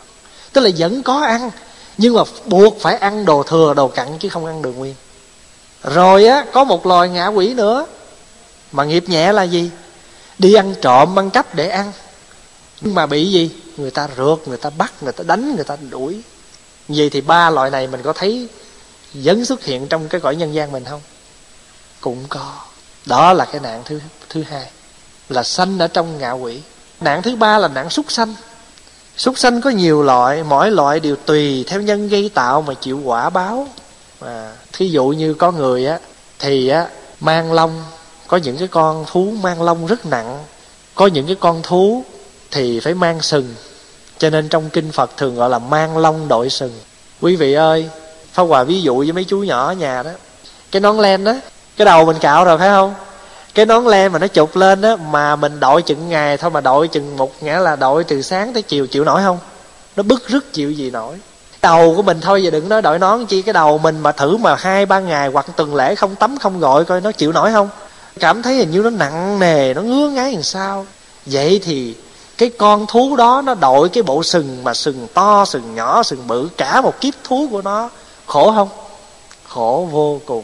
Tức là vẫn có ăn, nhưng mà buộc phải ăn đồ thừa, đồ cặn chứ không ăn đường nguyên. Rồi á, có một loài ngạ quỷ nữa. Mà nghiệp nhẹ là gì? Đi ăn trộm ăn cắp để ăn. Nhưng mà bị gì? Người ta rượt, người ta bắt, người ta đánh, người ta đuổi vậy thì ba loại này mình có thấy vẫn xuất hiện trong cái cõi nhân gian mình không? Cũng có. Đó là cái nạn thứ thứ hai là sanh ở trong ngạ quỷ. Nạn thứ ba là nạn súc sanh. Súc sanh có nhiều loại mỗi loại đều tùy theo nhân gây tạo mà chịu quả báo. À, thí dụ như có người á thì á mang lông có những cái con thú mang lông rất nặng. Có những cái con thú thì phải mang sừng cho nên trong kinh phật thường gọi là mang lông đội sừng. Quý vị ơi pháp hòa ví dụ với mấy chú nhỏ ở nhà đó cái nón len đó cái đầu mình cạo rồi phải không? Cái nón len mà nó chụp lên đó, mà mình đội chừng ngày thôi mà đội chừng một nghĩa là đội từ sáng tới chiều chịu nổi không? Nó bức rứt chịu gì nổi. Đầu của mình thôi giờ đừng nói đội nón chi cái đầu mình mà thử mà hai ba ngày hoặc tuần lễ không tắm không gội coi nó chịu nổi không? Cảm thấy hình như nó nặng nề nó ngứa ngáy làm sao? Vậy thì cái con thú đó nó đội cái bộ sừng mà sừng to, sừng nhỏ, sừng bự, cả một kiếp thú của nó. Khổ không? Khổ vô cùng.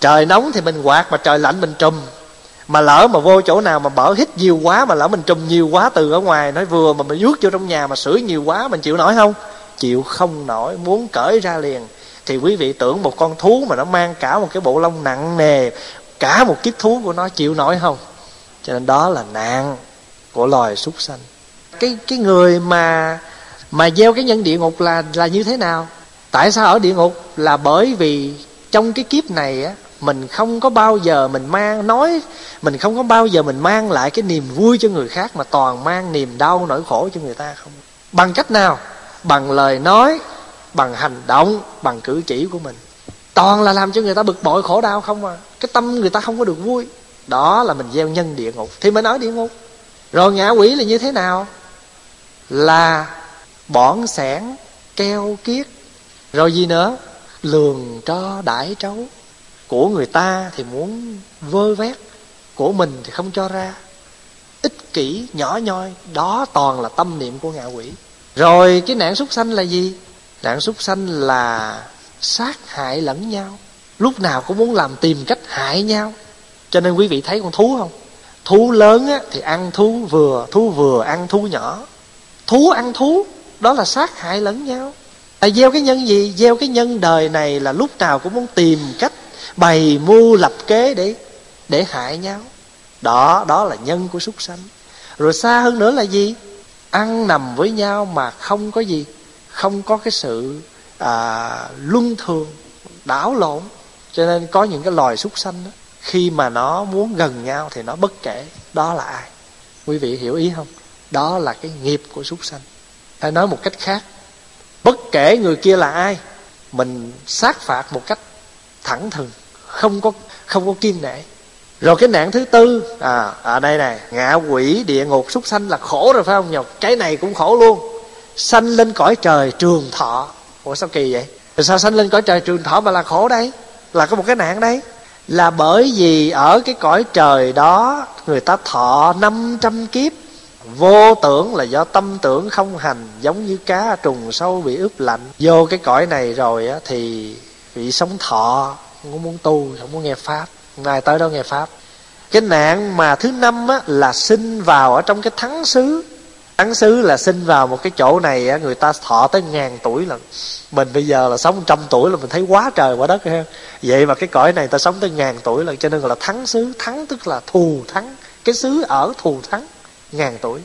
Trời nóng thì mình quạt mà trời lạnh mình trùm. Mà lỡ mà vô chỗ nào mà bở hít nhiều quá, mà lỡ mình trùm nhiều quá từ ở ngoài, nói vừa mà mình vuốt vô trong nhà mà sưởi nhiều quá, mình chịu nổi không? Chịu không nổi, muốn cởi ra liền. Thì quý vị tưởng một con thú mà nó mang cả một cái bộ lông nặng nề, cả một kiếp thú của nó chịu nổi không? Cho nên đó là nạn của loài súc sanh. Cái cái người mà mà gieo cái nhân địa ngục là là như thế nào? Tại sao ở địa ngục? Là bởi vì trong cái kiếp này á, mình không có bao giờ mình mang, nói mình không có bao giờ mình mang lại cái niềm vui cho người khác mà toàn mang niềm đau nỗi khổ cho người ta không. Bằng cách nào? Bằng lời nói, bằng hành động, bằng cử chỉ của mình. Toàn là làm cho người ta bực bội khổ đau không à. Cái tâm người ta không có được vui. Đó là mình gieo nhân địa ngục. Thì mình ở địa ngục rồi ngạ quỷ là như thế nào? Là bỏn sẻn, keo kiết. Rồi gì nữa? Lường cho đãi trấu. Của người ta thì muốn vơ vét, của mình thì không cho ra. Ích kỷ, nhỏ nhoi, đó toàn là tâm niệm của ngạ quỷ. Rồi cái nạn súc sanh là gì? Nạn súc sanh là sát hại lẫn nhau. Lúc nào cũng muốn làm tìm cách hại nhau. Cho nên quý vị thấy con thú không? Thú lớn á, thì ăn thú vừa thú vừa ăn thú nhỏ. Thú ăn thú đó là sát hại lẫn nhau. À, gieo cái nhân gì? Gieo cái nhân đời này là lúc nào cũng muốn tìm cách bày mưu lập kế để để hại nhau. Đó đó là nhân của súc sanh. Rồi xa hơn nữa là gì? Ăn nằm với nhau mà không có gì không có cái sự à, luân thường đảo lộn. Cho nên có những cái loài súc sanh đó, khi mà nó muốn gần nhau thì nó bất kể đó là ai. Quý vị hiểu ý không? Đó là cái nghiệp của súc sanh. Hay nói một cách khác, bất kể người kia là ai, mình sát phạt một cách thẳng thừng, không có không có kiên nể. Rồi cái nạn thứ tư à ở đây này, ngạ quỷ địa ngục súc sanh là khổ rồi phải không nhọc cái này cũng khổ luôn. Sanh lên cõi trời trường thọ. Ủa sao kỳ vậy? Rồi sao sanh lên cõi trời trường thọ mà là khổ đây? Là có một cái nạn đấy là bởi vì ở cái cõi trời đó người ta thọ 500 kiếp. Vô tưởng là do tâm tưởng không hành giống như cá trùng sâu bị ướp lạnh. Vô cái cõi này rồi á, thì bị sống thọ không muốn tu không muốn nghe pháp. Ngài tới đó nghe pháp. Cái nạn mà thứ năm á, là sinh vào ở trong cái thắng xứ thắng xứ là sinh vào một cái chỗ này người ta thọ tới ngàn tuổi lần mình bây giờ là sống trăm tuổi là mình thấy quá trời quá đất ha vậy mà cái cõi này ta sống tới ngàn tuổi lần cho nên gọi là thắng xứ. Thắng tức là thù thắng. Cái xứ ở thù thắng, ngàn tuổi.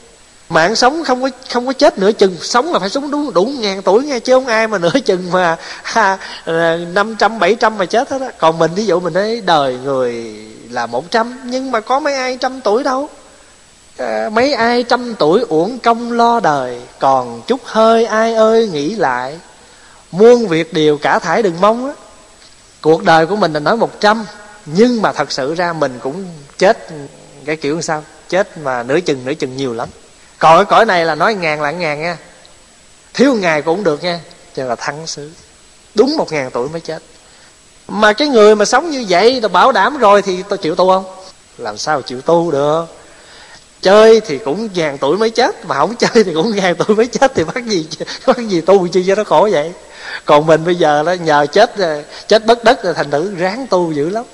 Mạng sống không có không có chết nửa chừng, sống là phải sống đủ đủ ngàn tuổi nghe, chứ không ai mà nửa chừng mà năm trăm, bảy trăm mà chết hết á. Còn mình, ví dụ mình thấy đời người là một trăm, nhưng mà có mấy ai trăm tuổi đâu. Ờ, mấy ai trăm tuổi uổng công lo đời, còn chút hơi ai ơi nghĩ lại. Muôn việc điều cả thải đừng mong á. Cuộc đời của mình là nói một trăm, nhưng mà thật sự ra mình cũng chết cái kiểu sao, chết mà nửa chừng nửa chừng nhiều lắm. Còn cái cõi này là nói ngàn là ngàn nha. Thiếu ngày cũng được nha, cho là thắng xứ. Đúng một ngàn tuổi mới chết. Mà cái người mà sống như vậy tôi bảo đảm rồi thì tôi chịu tu không? Làm sao chịu tu được? Chơi thì cũng ngàn tuổi mới chết, mà không chơi thì cũng ngàn tuổi mới chết thì bắt gì bắt gì tu chi cho nó khổ vậy? Còn mình bây giờ đó, nhờ chết ờ, chết bất đất rồi thành tử ráng tu dữ lắm.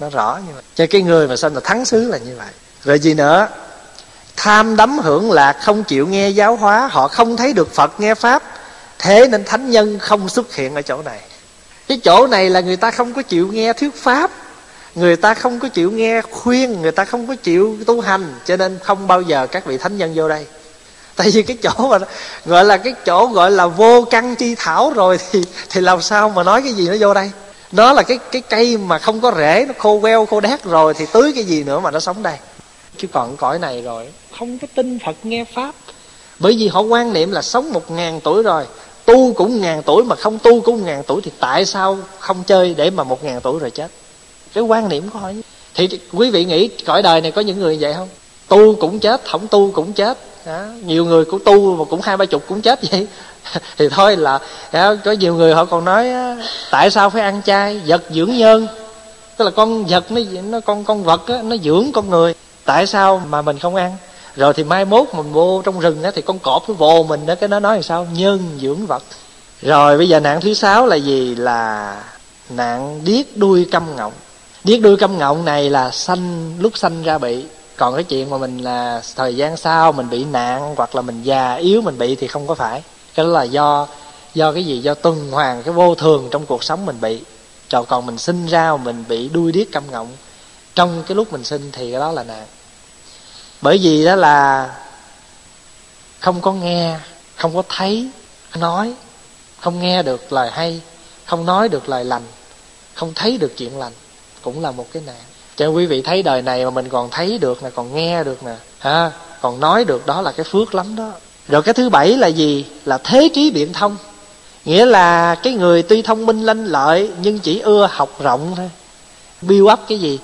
Nó rõ như vậy. Cho cái người mà sanh là thắng xứ là như vậy. Rồi gì nữa? Tham đắm hưởng lạc, không chịu nghe giáo hóa, họ không thấy được phật nghe pháp. Thế nên thánh nhân không xuất hiện ở chỗ này. Cái chỗ này là người ta không có chịu nghe thuyết pháp người ta không có chịu nghe khuyên, người ta không có chịu tu hành, cho nên không bao giờ các vị thánh nhân vô đây. Tại vì cái chỗ mà gọi là cái chỗ gọi là vô căn chi thảo rồi thì thì làm sao mà nói cái gì nó vô đây? Nó là cái cái cây mà không có rễ, nó khô queo, khô đét rồi thì tưới cái gì nữa mà nó sống đây? Chứ còn cõi này rồi, không có tin phật nghe pháp. Bởi vì họ quan niệm là sống một ngàn tuổi rồi, tu cũng ngàn tuổi mà không tu cũng ngàn tuổi thì tại sao không chơi để mà một ngàn tuổi rồi chết? Cái quan niệm của họ. Thì quý vị nghĩ cõi đời này có những người vậy không? Tu cũng chết không tu cũng chết. Đó. nhiều người cũng tu mà cũng hai ba chục cũng chết vậy. Thì thôi là đó, có nhiều người họ còn nói tại sao phải ăn chay? Vật dưỡng nhân. Tức là con vật nó nó con con vật á, nó dưỡng con người. Tại sao mà mình không ăn? Rồi thì mai mốt mình vô trong rừng á thì con cọp nó vồ mình đó cái nó nói là sao? Nhân dưỡng vật. Rồi bây giờ nạn thứ sáu là gì? Là nạn điếc đuôi câm ngọng điếc đuôi câm ngọng này là sanh, lúc sanh ra bị. Còn cái chuyện mà mình là thời gian sau mình bị nạn hoặc là mình già yếu mình bị thì không có phải. Cái đó là do do cái gì? Do tuần hoàn cái vô thường trong cuộc sống mình bị. Cho còn mình sinh ra mình bị đuôi điếc câm ngọng, trong cái lúc mình sinh thì cái đó là nạn. Bởi vì đó là không có nghe, không có thấy, nói, không nghe được lời hay, không nói được lời lành, không thấy được chuyện lành cũng là một cái nạn. Cho nên quý vị thấy đời này mà mình còn thấy được nè còn nghe được nè ha còn nói được đó là cái phước lắm đó. Rồi cái thứ bảy là gì? Là thế trí biện thông. Nghĩa là cái người tuy thông minh lanh lợi nhưng chỉ ưa học rộng thôi. Build up cái gì?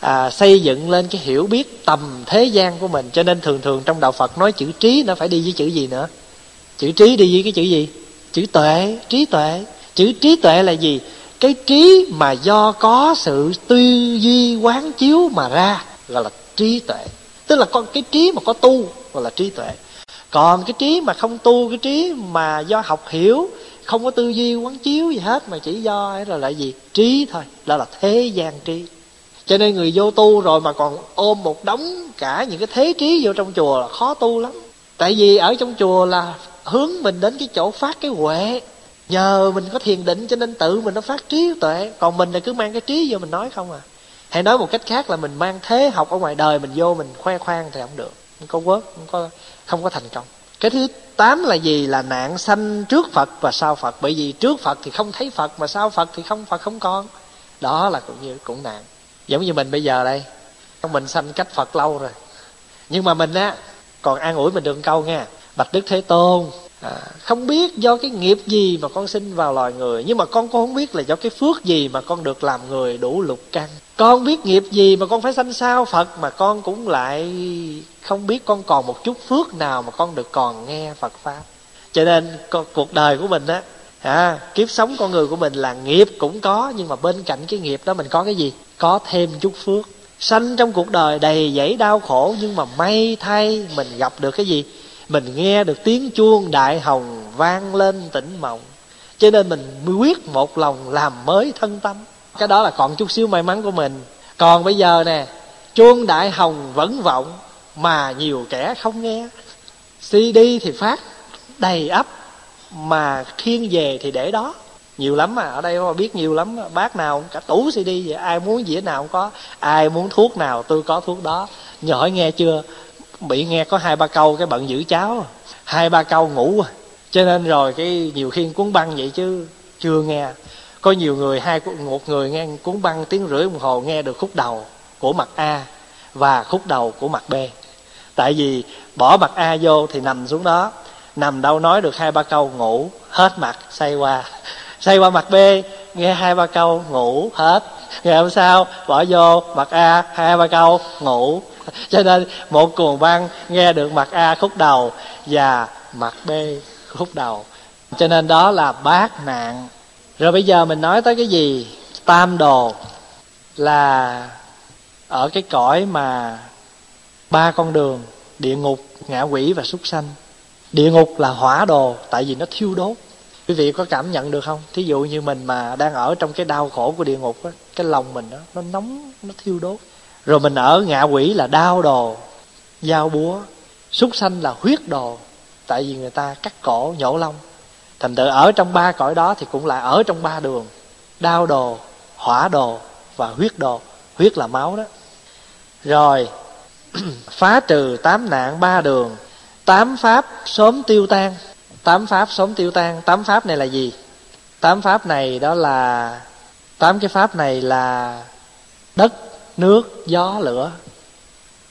À, xây dựng lên cái hiểu biết tầm thế gian của mình. Cho nên thường thường trong đạo phật nói chữ trí nó phải đi với chữ gì nữa? Chữ trí đi với cái chữ gì? Chữ tuệ trí tuệ. Chữ trí tuệ là gì? Cái trí mà do có sự tư duy quán chiếu mà ra, gọi là trí tuệ. Tức là con cái trí mà có tu, gọi là trí tuệ. Còn cái trí mà không tu, cái trí mà do học hiểu, không có tư duy quán chiếu gì hết, mà chỉ do ấy là lại gì? Trí thôi, đó là thế gian trí. Cho nên người vô tu rồi mà còn ôm một đống cả những cái thế trí vô trong chùa là khó tu lắm. Tại vì ở trong chùa là hướng mình đến cái chỗ phát cái huệ nhờ mình có thiền định cho nên tự mình nó phát trí tuệ. Còn mình là cứ mang cái trí vô mình nói không à. Hay nói một cách khác là mình mang thế học ở ngoài đời mình vô mình khoe khoang thì không được. Không có quốc không có không có thành công. Cái thứ tám là gì? Là nạn sanh trước phật và sau phật. Bởi vì trước phật thì không thấy phật mà sau phật thì không, phật không còn. Đó là cũng như, cũng nạn. Giống như mình bây giờ đây. Mình sanh cách phật lâu rồi. Nhưng mà mình á, còn an ủi mình được câu nha. Bạch đức thế tôn à, không biết do cái nghiệp gì mà con sinh vào loài người nhưng mà con cũng không biết là do cái phước gì mà con được làm người đủ lục căn. Con biết nghiệp gì mà con phải sanh sao phật mà con cũng lại không biết con còn một chút phước nào mà con được còn nghe phật pháp. Cho nên cuộc đời của mình á à, kiếp sống con người của mình là nghiệp cũng có nhưng mà bên cạnh cái nghiệp đó mình có cái gì? Có thêm chút phước. Sanh trong cuộc đời đầy dẫy đau khổ nhưng mà may thay mình gặp được cái gì? Mình nghe được tiếng chuông đại hồng vang lên tỉnh mộng. Cho nên mình quyết một lòng làm mới thân tâm. Cái đó là còn chút xíu may mắn của mình. Còn bây giờ nè, chuông đại hồng vẫn vọng mà nhiều kẻ không nghe. Cd thì phát, đầy ắp mà khiên về thì để đó. Nhiều lắm mà, ở đây mà biết nhiều lắm, bác nào cả tủ cd vậy, ai muốn dĩa nào cũng có, ai muốn thuốc nào, tôi có thuốc đó. Nhỏ nghe chưa? Bị nghe có hai ba câu cái bận giữ cháo hai ba câu ngủ à. cho nên rồi cái nhiều khi cuốn băng vậy chứ, chưa nghe. Có nhiều người, hai một người nghe cuốn băng tiếng rưỡi đồng hồ nghe được khúc đầu của mặt a và khúc đầu của mặt b. Tại vì bỏ mặt a vô thì nằm xuống đó. Nằm đâu nói được hai ba câu ngủ, hết mặt, say qua xây qua mặt b, nghe hai ba câu, ngủ, hết. Ngày hôm sau, bỏ vô mặt a, hai ba câu, ngủ. Cho nên, một cuồng văn nghe được mặt a khúc đầu và mặt b khúc đầu. Cho nên đó là bát nạn. Rồi bây giờ mình nói tới cái gì? Tam đồ. Là ở cái cõi mà ba con đường, địa ngục ngạ quỷ và súc sanh. Địa ngục là hỏa đồ, tại vì nó thiêu đốt quý vị có cảm nhận được không? Thí dụ như mình mà đang ở trong cái đau khổ của địa ngục á, cái lòng mình đó nó nóng, nó thiêu đốt. Rồi mình ở ngạ quỷ là đau đồ, dao búa, súc sanh là huyết đồ, tại vì người ta cắt cổ, nhổ lông. Thành tựu ở trong ba cõi đó thì cũng là ở trong ba đường, đau đồ, hỏa đồ và huyết đồ. Huyết là máu đó. Rồi, phá trừ tám nạn ba đường. Tám pháp sớm tiêu tan tám pháp sống tiêu tan. Tám pháp này là gì? Tám pháp này đó là tám cái pháp này là đất nước gió lửa.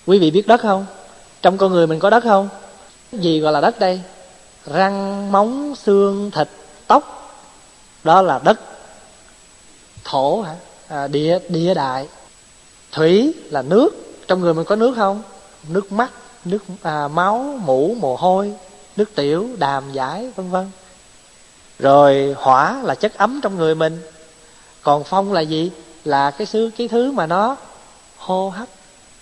Quý vị biết đất không? Trong con người mình có đất không? Gì gọi là đất đây? Răng móng xương thịt tóc. Đó là đất. Thổ hả? À, địa địa đại. Thủy là nước. Trong người mình có nước không? Nước mắt nước à, máu mũ mồ hôi nước tiểu đàm giải vân vân. Rồi hỏa là chất ấm trong người mình. Còn phong là gì? Là cái thứ cái thứ mà nó hô hấp.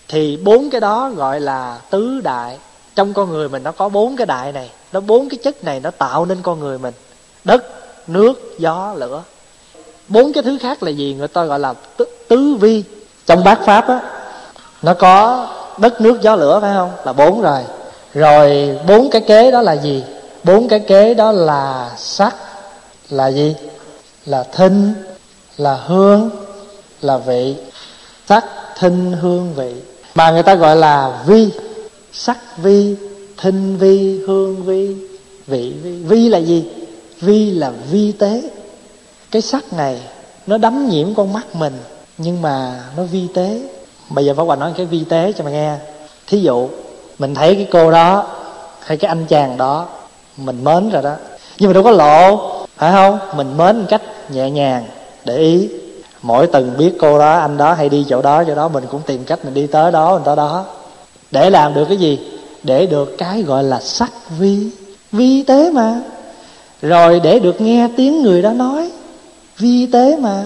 Thì bốn cái đó gọi là tứ đại. Trong con người mình nó có bốn cái đại này. Nó bốn cái chất này nó tạo nên con người mình. Đất nước gió lửa. Bốn cái thứ khác là gì? Người ta gọi là tứ, tứ vi. Trong bát pháp á nó có đất nước gió lửa phải không? Là bốn rồi rồi bốn cái kế đó là gì? Bốn cái kế đó là sắc, là gì? Là thinh, là hương, là vị. Sắc, thinh, hương, vị. Mà người ta gọi là vi. Sắc, vi, thinh, vi, hương, vi, vị, vi. Vi là gì? Vi là vi tế. Cái sắc này, nó đắm nhiễm con mắt mình, nhưng mà nó vi tế. Bây giờ Pháp Hòa nói cái vi tế cho mà nghe. Thí dụ mình thấy cái cô đó, hay cái anh chàng đó, mình mến rồi đó. Nhưng mà đâu có lộ, phải không? Mình mến một cách nhẹ nhàng, để ý. Mỗi tuần biết cô đó, anh đó hay đi chỗ đó chỗ đó mình cũng tìm cách mình đi tới đó, mình tới đó. Để làm được cái gì? Để được cái gọi là sắc vi. Vi tế mà. Rồi để được nghe tiếng người đó nói. Vi tế mà.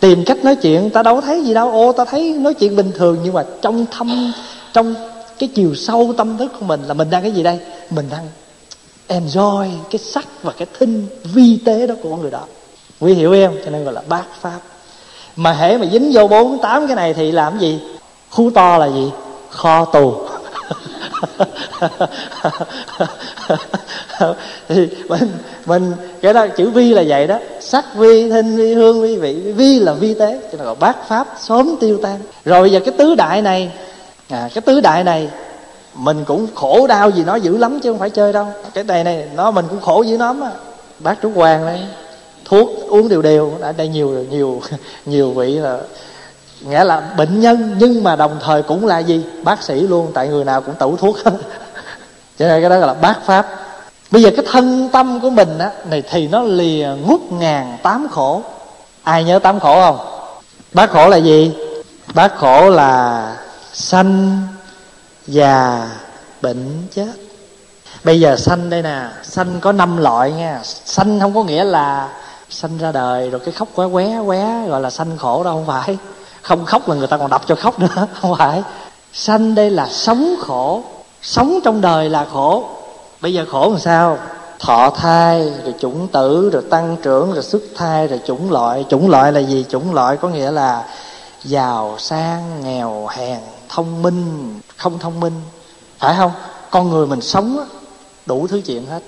Tìm cách nói chuyện, ta đâu thấy gì đâu. Ô, ta thấy nói chuyện bình thường, nhưng mà trong thâm, trong cái chiều sâu tâm thức của mình là mình đang cái gì đây? Mình đang enjoy cái sắc và cái thinh vi tế đó của người đó. Quý hiểu em cho nên gọi là bát pháp. Mà hễ mà dính vô bốn, tám cái này thì làm gì? Khu to là gì? Kho tù. Thì mình mình, cái đó, chữ vi là vậy đó. Sắc vi, thinh vi, hương vi, vị, vi là vi tế. Cho nên gọi bát pháp, sớm tiêu tan. Rồi bây giờ cái tứ đại này à, cái tứ đại này mình cũng khổ đau gì nó dữ lắm chứ không phải chơi đâu. Cái này này nó mình cũng khổ dữ lắm á. Bác trúc hoàng đấy thuốc uống đều đều đã đây nhiều nhiều nhiều vị là nghĩa là bệnh nhân nhưng mà đồng thời cũng là gì? Bác sĩ luôn tại người nào cũng tẩu thuốc hết. Cho nên cái đó là bác pháp. Bây giờ cái thân tâm của mình á này thì nó lìa ngút ngàn tám khổ. Ai nhớ tám khổ không? Bác khổ là gì? Bác khổ là sanh già bệnh chết. Bây giờ sanh đây nè, sanh có năm loại nha sanh không có nghĩa là sanh ra đời rồi cái khóc quá qué qué, gọi là sanh khổ đâu, không phải. Không khóc là người ta còn đập cho khóc nữa, không phải. Sanh đây là sống khổ, sống trong đời là khổ. Bây giờ khổ làm sao? Thọ thai, rồi chủng tử, rồi tăng trưởng, rồi xuất thai, rồi chủng loại. Chủng loại là gì? Chủng loại có nghĩa là giàu, sang, nghèo, hèn thông minh không thông minh. Phải không? Con người mình sống á, đủ thứ chuyện hết.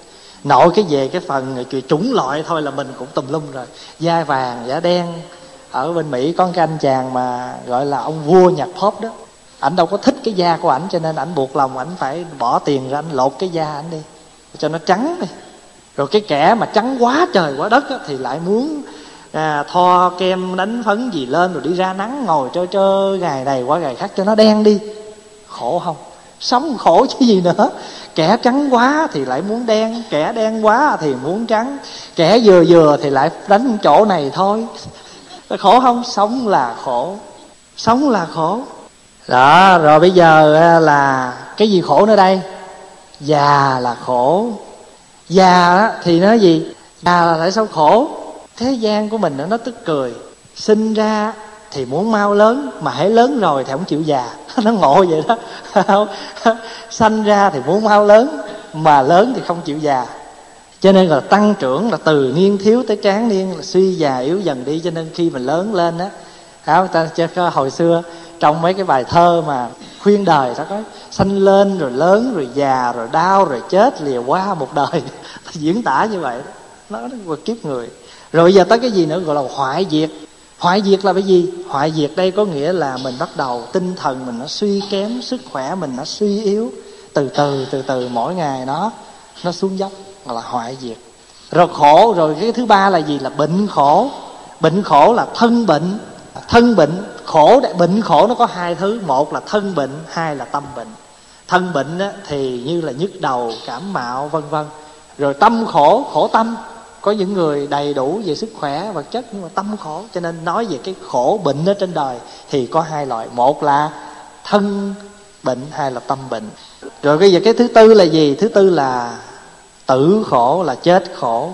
Nội cái về cái phần chuyện chủng loại thôi là mình cũng tùm lum rồi. Da vàng da đen. Ở bên mỹ có cái anh chàng mà gọi là ông vua nhạc pop đó. Ảnh đâu có thích cái da của ảnh cho nên ảnh buộc lòng ảnh phải bỏ tiền ra ảnh lột cái da ảnh đi cho nó trắng đi. Rồi cái kẻ mà trắng quá trời quá đất á, thì lại muốn à, thoa kem đánh phấn gì lên rồi đi ra nắng ngồi trơ trơ ngày này qua ngày khác cho nó đen đi. Khổ không? Sống khổ chứ gì nữa. Kẻ trắng quá thì lại muốn đen kẻ đen quá thì muốn trắng kẻ vừa vừa thì lại đánh chỗ này thôi. Khổ không? Sống là khổ. Sống là khổ. Đó rồi bây giờ à, là cái gì khổ nữa đây? Già là khổ. Già thì nó gì? Già là tại sao khổ? Thế gian của mình nó tức cười. Sinh ra thì muốn mau lớn, mà hãy lớn rồi thì không chịu già. Nó ngộ vậy đó. Sanh ra thì muốn mau lớn, mà lớn thì không chịu già. Cho nên là tăng trưởng là từ niên thiếu tới tráng niên, là suy già yếu dần đi. Cho nên khi mình lớn lên á không ta cho hồi xưa, trong mấy cái bài thơ mà khuyên đời ta có, sanh lên rồi lớn rồi già rồi đau rồi chết lìa qua một đời. Diễn tả như vậy nó là kiếp người rồi bây giờ tới cái gì nữa gọi là hoại diệt. Hoại diệt là cái gì? Hoại diệt đây có nghĩa là mình bắt đầu tinh thần mình nó suy kém sức khỏe mình nó suy yếu. Từ từ từ từ mỗi ngày nó nó xuống dốc gọi là hoại diệt. Rồi khổ rồi cái thứ ba là gì? Là bệnh khổ. Bệnh khổ là thân bệnh. Thân bệnh khổ bệnh khổ nó có hai thứ. Một là thân bệnh hai là tâm bệnh. Thân bệnh á, thì như là nhức đầu cảm mạo vân vân. Rồi tâm khổ khổ tâm có những người đầy đủ về sức khỏe vật chất nhưng mà tâm khổ, cho nên nói về cái khổ bệnh ở trên đời thì có hai loại. Một là thân bệnh, hai là tâm bệnh. Rồi bây giờ cái thứ tư là gì? Thứ tư là tử khổ, là chết khổ.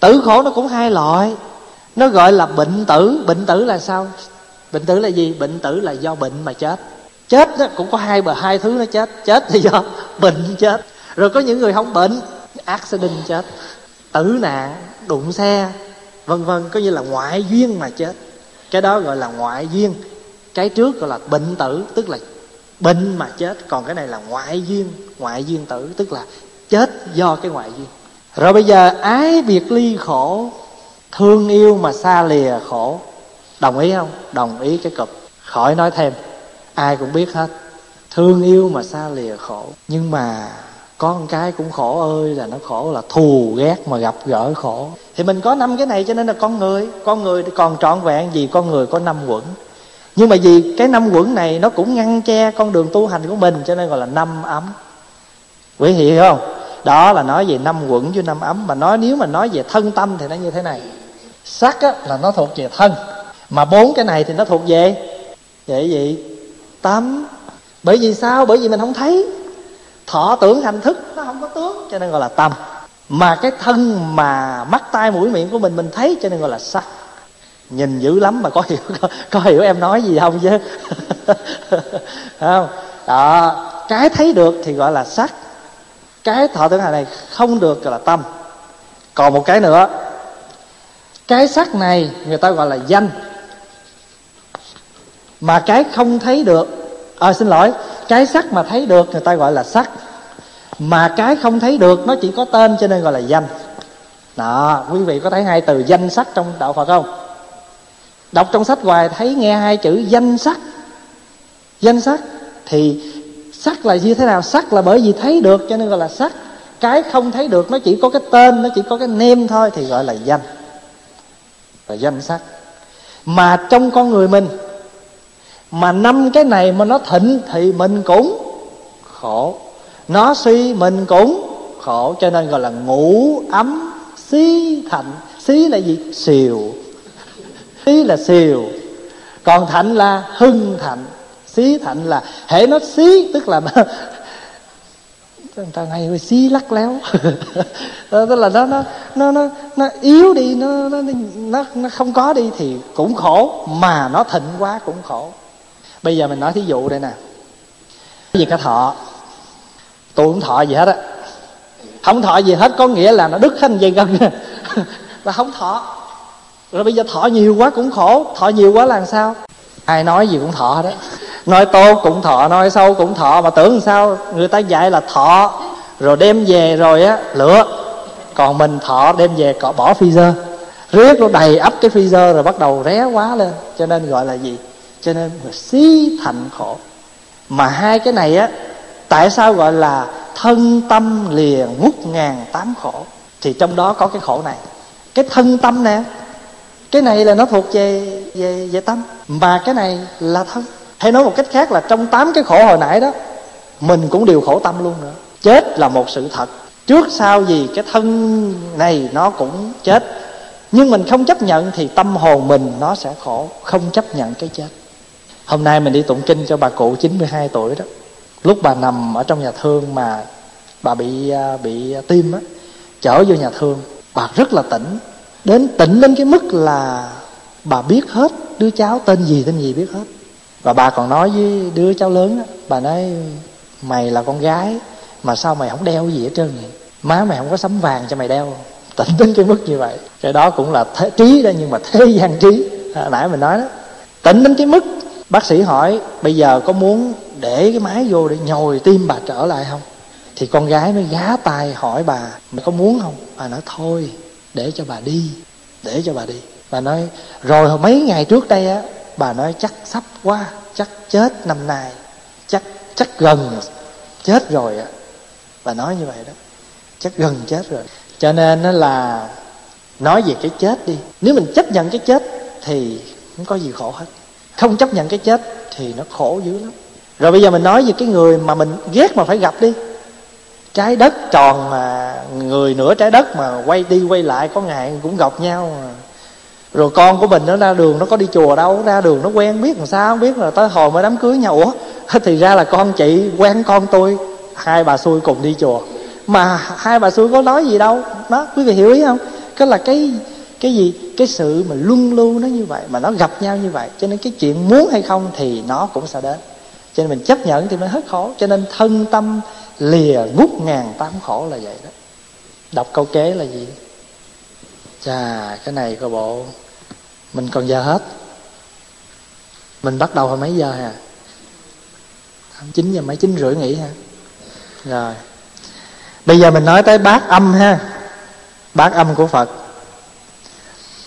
Tử khổ nó cũng hai loại. Nó gọi là bệnh tử. Bệnh tử là sao? Bệnh tử là gì? Bệnh tử là do bệnh mà chết. Chết đó cũng có hai bờ, hai thứ nó chết. Chết thì do bệnh chết. Rồi có những người không bệnh, accident chết. Tử nạn đụng xe, vân vân, có như là ngoại duyên mà chết. Cái đó gọi là ngoại duyên. Cái trước gọi là bệnh tử, tức là bệnh mà chết. Còn cái này là ngoại duyên ngoại duyên tử, tức là chết do cái ngoại duyên. Rồi bây giờ ái biệt ly khổ, thương yêu mà xa lìa khổ. Đồng ý không? Đồng ý cái cụp khỏi nói thêm, ai cũng biết hết. Thương yêu mà xa lìa khổ. Nhưng mà có một cái cũng khổ ơi là nó khổ là thù ghét mà gặp gỡ khổ. Thì mình có năm cái này cho nên là con người con người còn trọn vẹn gì con người có năm quẩn. Nhưng mà vì cái năm quẩn này nó cũng ngăn che con đường tu hành của mình cho nên gọi là năm ấm. Quý hiểu không? Đó là nói về năm quẩn với năm ấm. Mà nói nếu mà nói về thân tâm thì nó như thế này. Sắc á, là nó thuộc về thân. Mà bốn cái này thì nó thuộc về vậy gì tâm. Bởi vì sao? Bởi vì mình không thấy thọ tưởng hành thức nó không có tướng cho nên gọi là tâm. Mà cái thân mà mắt tai mũi miệng của mình mình thấy cho nên gọi là sắc. Nhìn dữ lắm mà có hiểu có, có hiểu em nói gì không chứ? Không? Đó cái thấy được thì gọi là sắc. Cái thọ tưởng hành này không được gọi là tâm. Còn một cái nữa cái sắc này người ta gọi là danh. Mà cái không thấy được à, xin lỗi cái sắc mà thấy được người ta gọi là sắc. Mà cái không thấy được nó chỉ có tên cho nên gọi là danh. Đó, quý vị có thấy hai từ danh sắc trong đạo phật không? Đọc trong sách hoài thấy nghe hai chữ danh sắc. Danh sắc thì sắc là như thế nào? Sắc là bởi vì thấy được cho nên gọi là sắc. Cái không thấy được nó chỉ có cái tên, nó chỉ có cái nêm thôi thì gọi là danh. Là danh sắc. Mà trong con người mình mà năm cái này mà nó thịnh thì mình cũng khổ. Nó suy mình cũng khổ. Cho nên gọi là ngủ ấm, xí thạnh. Xí là gì? Xìu. Xí là xìu. Còn thạnh là hưng thạnh. Xí thạnh là hệ nó xí, tức là người ta hay xí lắc léo. Tức là nó nó nó nó nó yếu đi, nó nó nó nó không có đi thì cũng khổ, mà nó thịnh quá cũng khổ bây giờ mình nói thí dụ đây nè. Gì cả thọ? Tôi không thọ gì hết á. Không thọ gì hết có nghĩa là nó đứt hết dây gân. Là không thọ. Rồi bây giờ thọ nhiều quá cũng khổ. Thọ nhiều quá là sao? Ai nói gì cũng thọ đó nói tốt cũng thọ, nói sâu cũng thọ. Mà tưởng sao? Người ta dạy là thọ, rồi đem về rồi á lửa còn mình thọ, đem về, cọ bỏ freezer. Riết nó đầy ấp cái freezer rồi bắt đầu ré quá lên. Cho nên gọi là gì? Cho nên xí thành khổ. Mà hai cái này á, tại sao gọi là thân tâm liền ngút ngàn tám khổ? Thì trong đó có cái khổ này. Cái thân tâm nè, cái này là nó thuộc về về về tâm. Mà cái này là thân. Hay nói một cách khác là trong tám cái khổ hồi nãy đó, mình cũng đều khổ tâm luôn nữa. Chết là một sự thật. Trước sau gì cái thân này nó cũng chết. Nhưng mình không chấp nhận thì tâm hồn mình nó sẽ khổ, không chấp nhận cái chết hôm nay mình đi tụng kinh cho bà cụ 92 tuổi đó. Lúc bà nằm ở trong nhà thương mà bà bị à, bị tim á chở vô nhà thương bà rất là tỉnh. Đến tỉnh đến cái mức là bà biết hết đứa cháu tên gì tên gì biết hết. Và bà còn nói với đứa cháu lớn á bà nói mày là con gái mà sao mày không đeo gì hết trơn vậy? Má mày không có sắm vàng cho mày đeo. Tỉnh đến cái mức như vậy. Cái đó cũng là thế, trí đó nhưng mà thế gian trí. À, nãy mình nói đó. Tỉnh đến cái mức bác sĩ hỏi, bây giờ có muốn để cái máy vô để nhồi tim bà trở lại không? Thì con gái mới gá tay hỏi bà, mày có muốn không? Bà nói, thôi, để cho bà đi, để cho bà đi. Bà nói, rồi mấy ngày trước đây á, bà nói chắc sắp quá, chắc chết năm nay, chắc chắc gần chết rồi á. Bà nói như vậy đó, chắc gần chết rồi. Cho nên nó là nói về cái chết đi. Nếu mình chấp nhận cái chết thì không có gì khổ hết không chấp nhận cái chết thì nó khổ dữ lắm. Rồi bây giờ mình nói về cái người mà mình ghét mà phải gặp đi. Trái đất tròn mà, người nửa trái đất mà quay đi quay lại có ngày cũng gặp nhau mà. rồi con của mình nó ra đường nó có đi chùa đâu, ra đường nó quen biết làm sao không biết là tới hồi mới đám cưới nhau. Ủa, thì ra là con chị quen con tôi, hai bà xui cùng đi chùa. Mà hai bà xui có nói gì đâu, đó, quý vị hiểu ý không? Cái là cái cái gì, cái sự mà luân lưu nó như vậy, mà nó gặp nhau như vậy, cho nên cái chuyện muốn hay không thì nó cũng sẽ đến. Cho nên mình chấp nhận thì mới hết khổ. Cho nên thân tâm lìa ngút ngàn tám khổ là vậy đó. Đọc câu kế là gì? Chà, cái này coi bộ, mình còn giờ hết. Mình bắt đầu hồi mấy giờ hả? Chín giờ mấy, chín rưỡi nghỉ ha rồi. Bây giờ mình nói tới bát âm ha. Bát âm của phật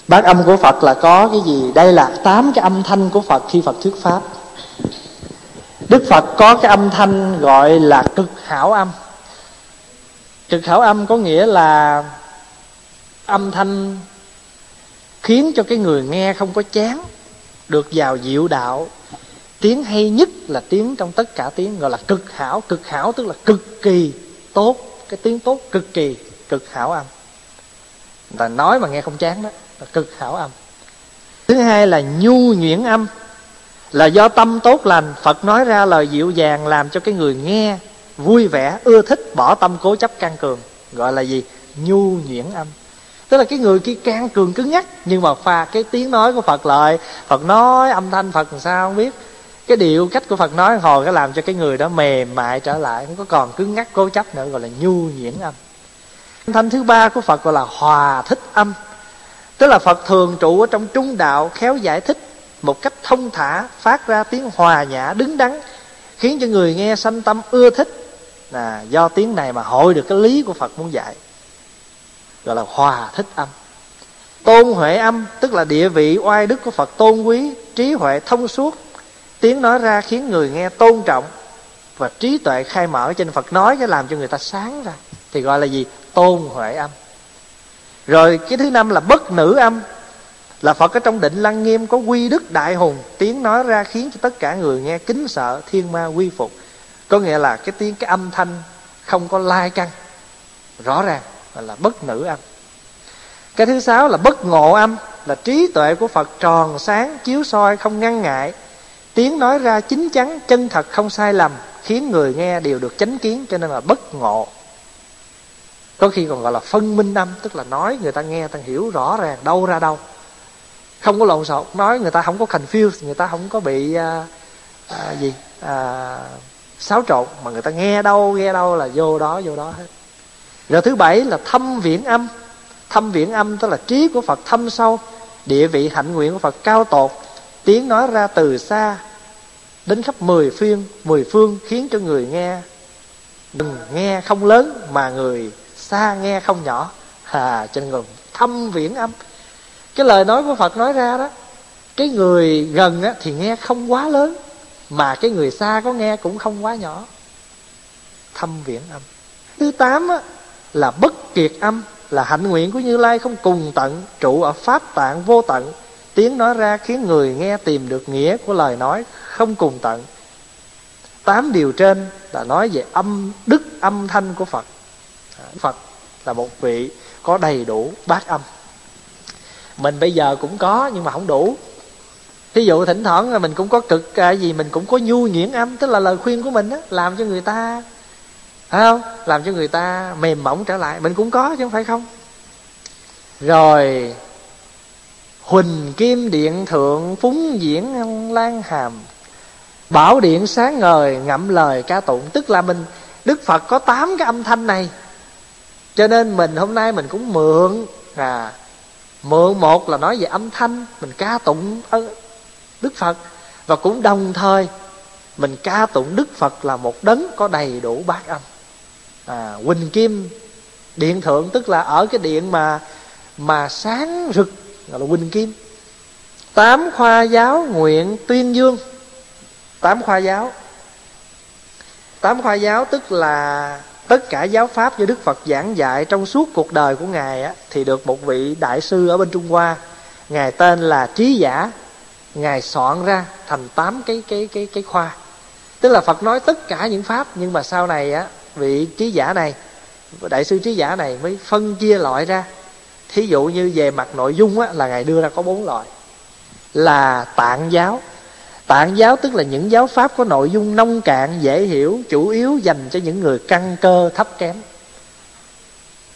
bát âm của phật là có cái gì? Đây là tám cái âm thanh của phật khi phật thuyết pháp. Đức phật có cái âm thanh gọi là cực hảo âm. Cực hảo âm có nghĩa là âm thanh khiến cho cái người nghe không có chán, được vào diệu đạo. Tiếng hay nhất là tiếng trong tất cả tiếng gọi là cực hảo. Cực hảo tức là cực kỳ tốt. Cái tiếng tốt cực kỳ, cực hảo âm người ta nói mà nghe không chán đó, là cực hảo âm. Thứ hai là nhu nhuyễn âm, là do tâm tốt lành. Phật nói ra lời dịu dàng làm cho cái người nghe vui vẻ, ưa thích, bỏ tâm cố chấp can cường, gọi là gì? Nhu nhuyễn âm. Tức là cái người kia can cường cứng nhắc, nhưng mà pha cái tiếng nói của phật lại. Phật nói âm thanh phật làm sao không biết. Cái điệu cách của phật nói hồi cái làm cho cái người đó mềm mại trở lại, không có còn cứng nhắc, cố chấp nữa, gọi là nhu nhuyễn âm thanh thứ ba của phật gọi là hòa thích âm. Tức là phật thường trụ ở trong trung đạo, khéo giải thích một cách thông thả, phát ra tiếng hòa nhã, đứng đắn, khiến cho người nghe sanh tâm ưa thích. Là do tiếng này mà hội được cái lý của phật muốn dạy, gọi là hòa thích âm. Tôn huệ âm, tức là địa vị oai đức của phật tôn quý, trí huệ thông suốt. Tiếng nói ra khiến người nghe tôn trọng và trí tuệ khai mở, cho nên phật nói cái làm cho người ta sáng ra. Thì gọi là gì? Tôn huệ âm. Rồi cái thứ năm là bất nữ âm, là phật ở trong định lăng nghiêm có quy đức đại hùng, tiếng nói ra khiến cho tất cả người nghe kính sợ thiên ma quy phục. Có nghĩa là cái tiếng, cái âm thanh không có lai căng, rõ ràng là bất nữ âm. Cái thứ sáu là bất ngộ âm, là trí tuệ của phật tròn sáng, chiếu soi, không ngăn ngại. Tiếng nói ra chính chắn, chân thật, không sai lầm, khiến người nghe đều được chánh kiến, cho nên là bất ngộ có khi còn gọi là phân minh âm tức là nói người ta nghe ta hiểu rõ ràng đâu ra đâu. Không có lộn xộn nói người ta không có confused người ta không có bị à, à, gì à, xáo trộn mà người ta nghe đâu nghe đâu là vô đó vô đó hết. Rồi thứ bảy là thâm viễn âm. Thâm viễn âm tức là trí của phật thâm sâu địa vị hạnh nguyện của phật cao tột tiếng nói ra từ xa đến khắp mười phiên mười phương khiến cho người nghe. Đừng nghe không lớn mà người xa nghe không nhỏ. À cho nên còn thâm viễn âm. Cái lời nói của phật nói ra đó cái người gần á, thì nghe không quá lớn mà cái người xa có nghe cũng không quá nhỏ. Thâm viễn âm. Thứ tám á, là bất kiệt âm là hạnh nguyện của như lai không cùng tận trụ ở pháp tạng vô tận. Tiếng nói ra khiến người nghe tìm được nghĩa của lời nói không cùng tận. Tám điều trên là nói về âm đức âm thanh của phật phật là một vị có đầy đủ bát âm. Mình bây giờ cũng có, nhưng mà không đủ. Thí dụ thỉnh thoảng là mình cũng có cực cái gì mình cũng có nhu nhuyễn âm, tức là lời khuyên của mình á, làm cho người ta, phải không? Làm cho người ta mềm mỏng trở lại. Mình cũng có chứ không phải không? Rồi, huỳnh kim điện thượng phúng diễn lan hàm. Bảo điện sáng ngời ngậm lời ca tụng, tức là mình, đức phật có tám cái âm thanh này cho nên mình hôm nay mình cũng mượn à mượn một là nói về âm thanh mình ca tụng đức phật. Và cũng đồng thời mình ca tụng đức phật là một đấng có đầy đủ bát âm. À, huỳnh kim điện thượng tức là ở cái điện mà mà sáng rực gọi là huỳnh kim. Tám khoa giáo nguyện tuyên dương. Tám khoa giáo. Tám khoa giáo tức là tất cả giáo pháp do đức phật giảng dạy trong suốt cuộc đời của ngài á, thì được một vị đại sư ở bên trung hoa. Ngài tên là trí giả. Ngài soạn ra thành tám cái cái cái cái khoa. Tức là phật nói tất cả những pháp nhưng mà sau này á vị trí giả này đại sư trí giả này mới phân chia loại ra. Thí dụ như về mặt nội dung á, là ngài đưa ra có bốn loại. Là tạng giáo tạng giáo tức là những giáo pháp có nội dung nông cạn, dễ hiểu, chủ yếu dành cho những người căn cơ thấp kém.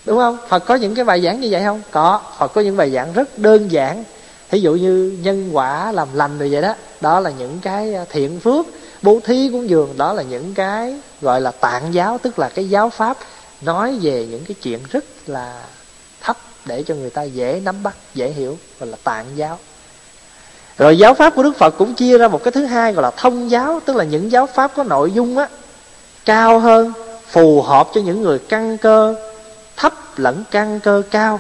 Đúng không? Phật có những cái bài giảng như vậy không? Có. Phật có những bài giảng rất đơn giản. Thí dụ như nhân quả làm lành rồi vậy đó. Đó là những cái à, thiện phước. Bố thí cúng dường, đó là những cái gọi là tạng giáo, tức là cái giáo pháp nói về những cái chuyện rất là thấp để cho người ta dễ nắm bắt, dễ hiểu, gọi là tạng giáo rồi giáo pháp của đức phật cũng chia ra một cái thứ hai gọi là thông giáo tức là những giáo pháp có nội dung á cao hơn phù hợp cho những người căn cơ thấp lẫn căn cơ cao.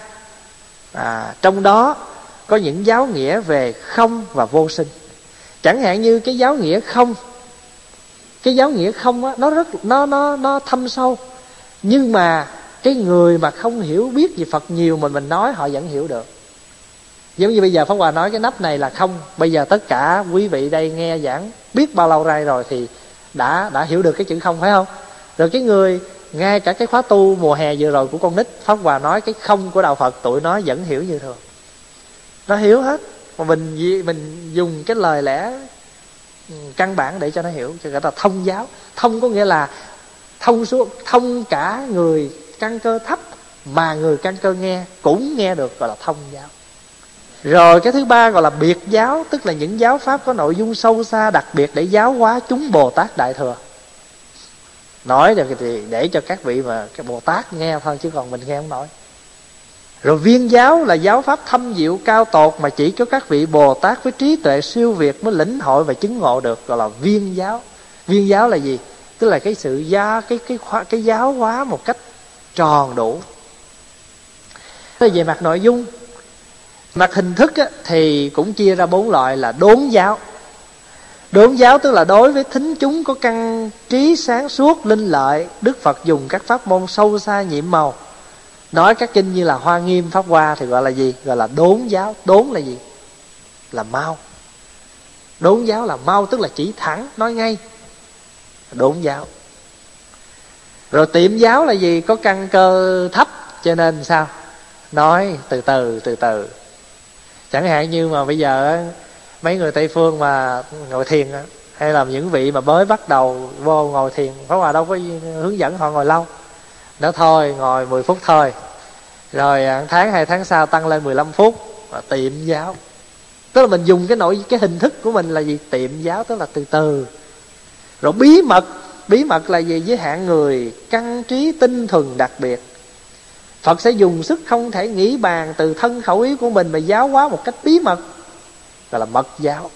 À, trong đó có những giáo nghĩa về không và vô sinh. Chẳng hạn như cái giáo nghĩa không cái giáo nghĩa không á nó rất nó nó nó thâm sâu. Nhưng mà cái người mà không hiểu biết về phật nhiều mình mình nói họ vẫn hiểu được giống như bây giờ pháp hòa nói, cái nắp này là không. Bây giờ tất cả quý vị đây nghe giảng biết bao lâu nay rồi thì đã đã hiểu được cái chữ không, phải không? Rồi cái người ngay cả cái khóa tu mùa hè vừa rồi của con nít, pháp hòa nói cái không của đạo phật, tụi nó vẫn hiểu như thường. Nó hiểu hết. Mà mình mình dùng cái lời lẽ ừ, căn bản để cho nó hiểu, cho gọi là thông giáo. Thông có nghĩa là thông xuống, thông cả người căn cơ thấp mà người căn cơ nghe cũng nghe được gọi là thông giáo rồi cái thứ ba gọi là biệt giáo tức là những giáo pháp có nội dung sâu xa đặc biệt để giáo hóa chúng bồ tát đại thừa. Nói được thì để cho các vị mà cái bồ tát nghe thôi chứ còn mình nghe không nổi. Rồi viên giáo là giáo pháp thâm diệu cao tột mà chỉ có các vị bồ tát với trí tuệ siêu việt mới lĩnh hội và chứng ngộ được gọi là viên giáo. Viên giáo là gì? Tức là cái sự gia cái cái cái, cái giáo hóa một cách tròn đủ. Về mặt nội dung mặt hình thức á, thì cũng chia ra bốn loại là đốn giáo. Đốn giáo tức là đối với thính chúng có căn trí sáng suốt linh lợi đức phật dùng các pháp môn sâu xa nhiệm màu. Nói các kinh như là hoa nghiêm pháp hoa thì gọi là gì? Gọi là đốn giáo. Đốn là gì? Là mau. Đốn giáo là mau tức là chỉ thẳng nói ngay. Đốn giáo. Rồi tiệm giáo là gì? Có căn cơ thấp cho nên sao? Nói từ từ từ từ chẳng hạn như mà bây giờ mấy người tây phương mà ngồi thiền hay là những vị mà mới bắt đầu vô ngồi thiền, pháp hòa đâu có hướng dẫn họ ngồi lâu. Nó thôi, ngồi 10 phút thôi. Rồi à, tháng hai, tháng sau tăng lên 15 phút và tiệm giáo. Tức là mình dùng cái nội, cái hình thức của mình là gì? Tiệm giáo, tức là từ từ. Rồi bí mật bí mật là gì? Với hạng người, căn trí tinh thuần đặc biệt phật sẽ dùng sức không thể nghĩ bàn từ thân khẩu ý của mình mà giáo hóa một cách bí mật gọi là mật giáo.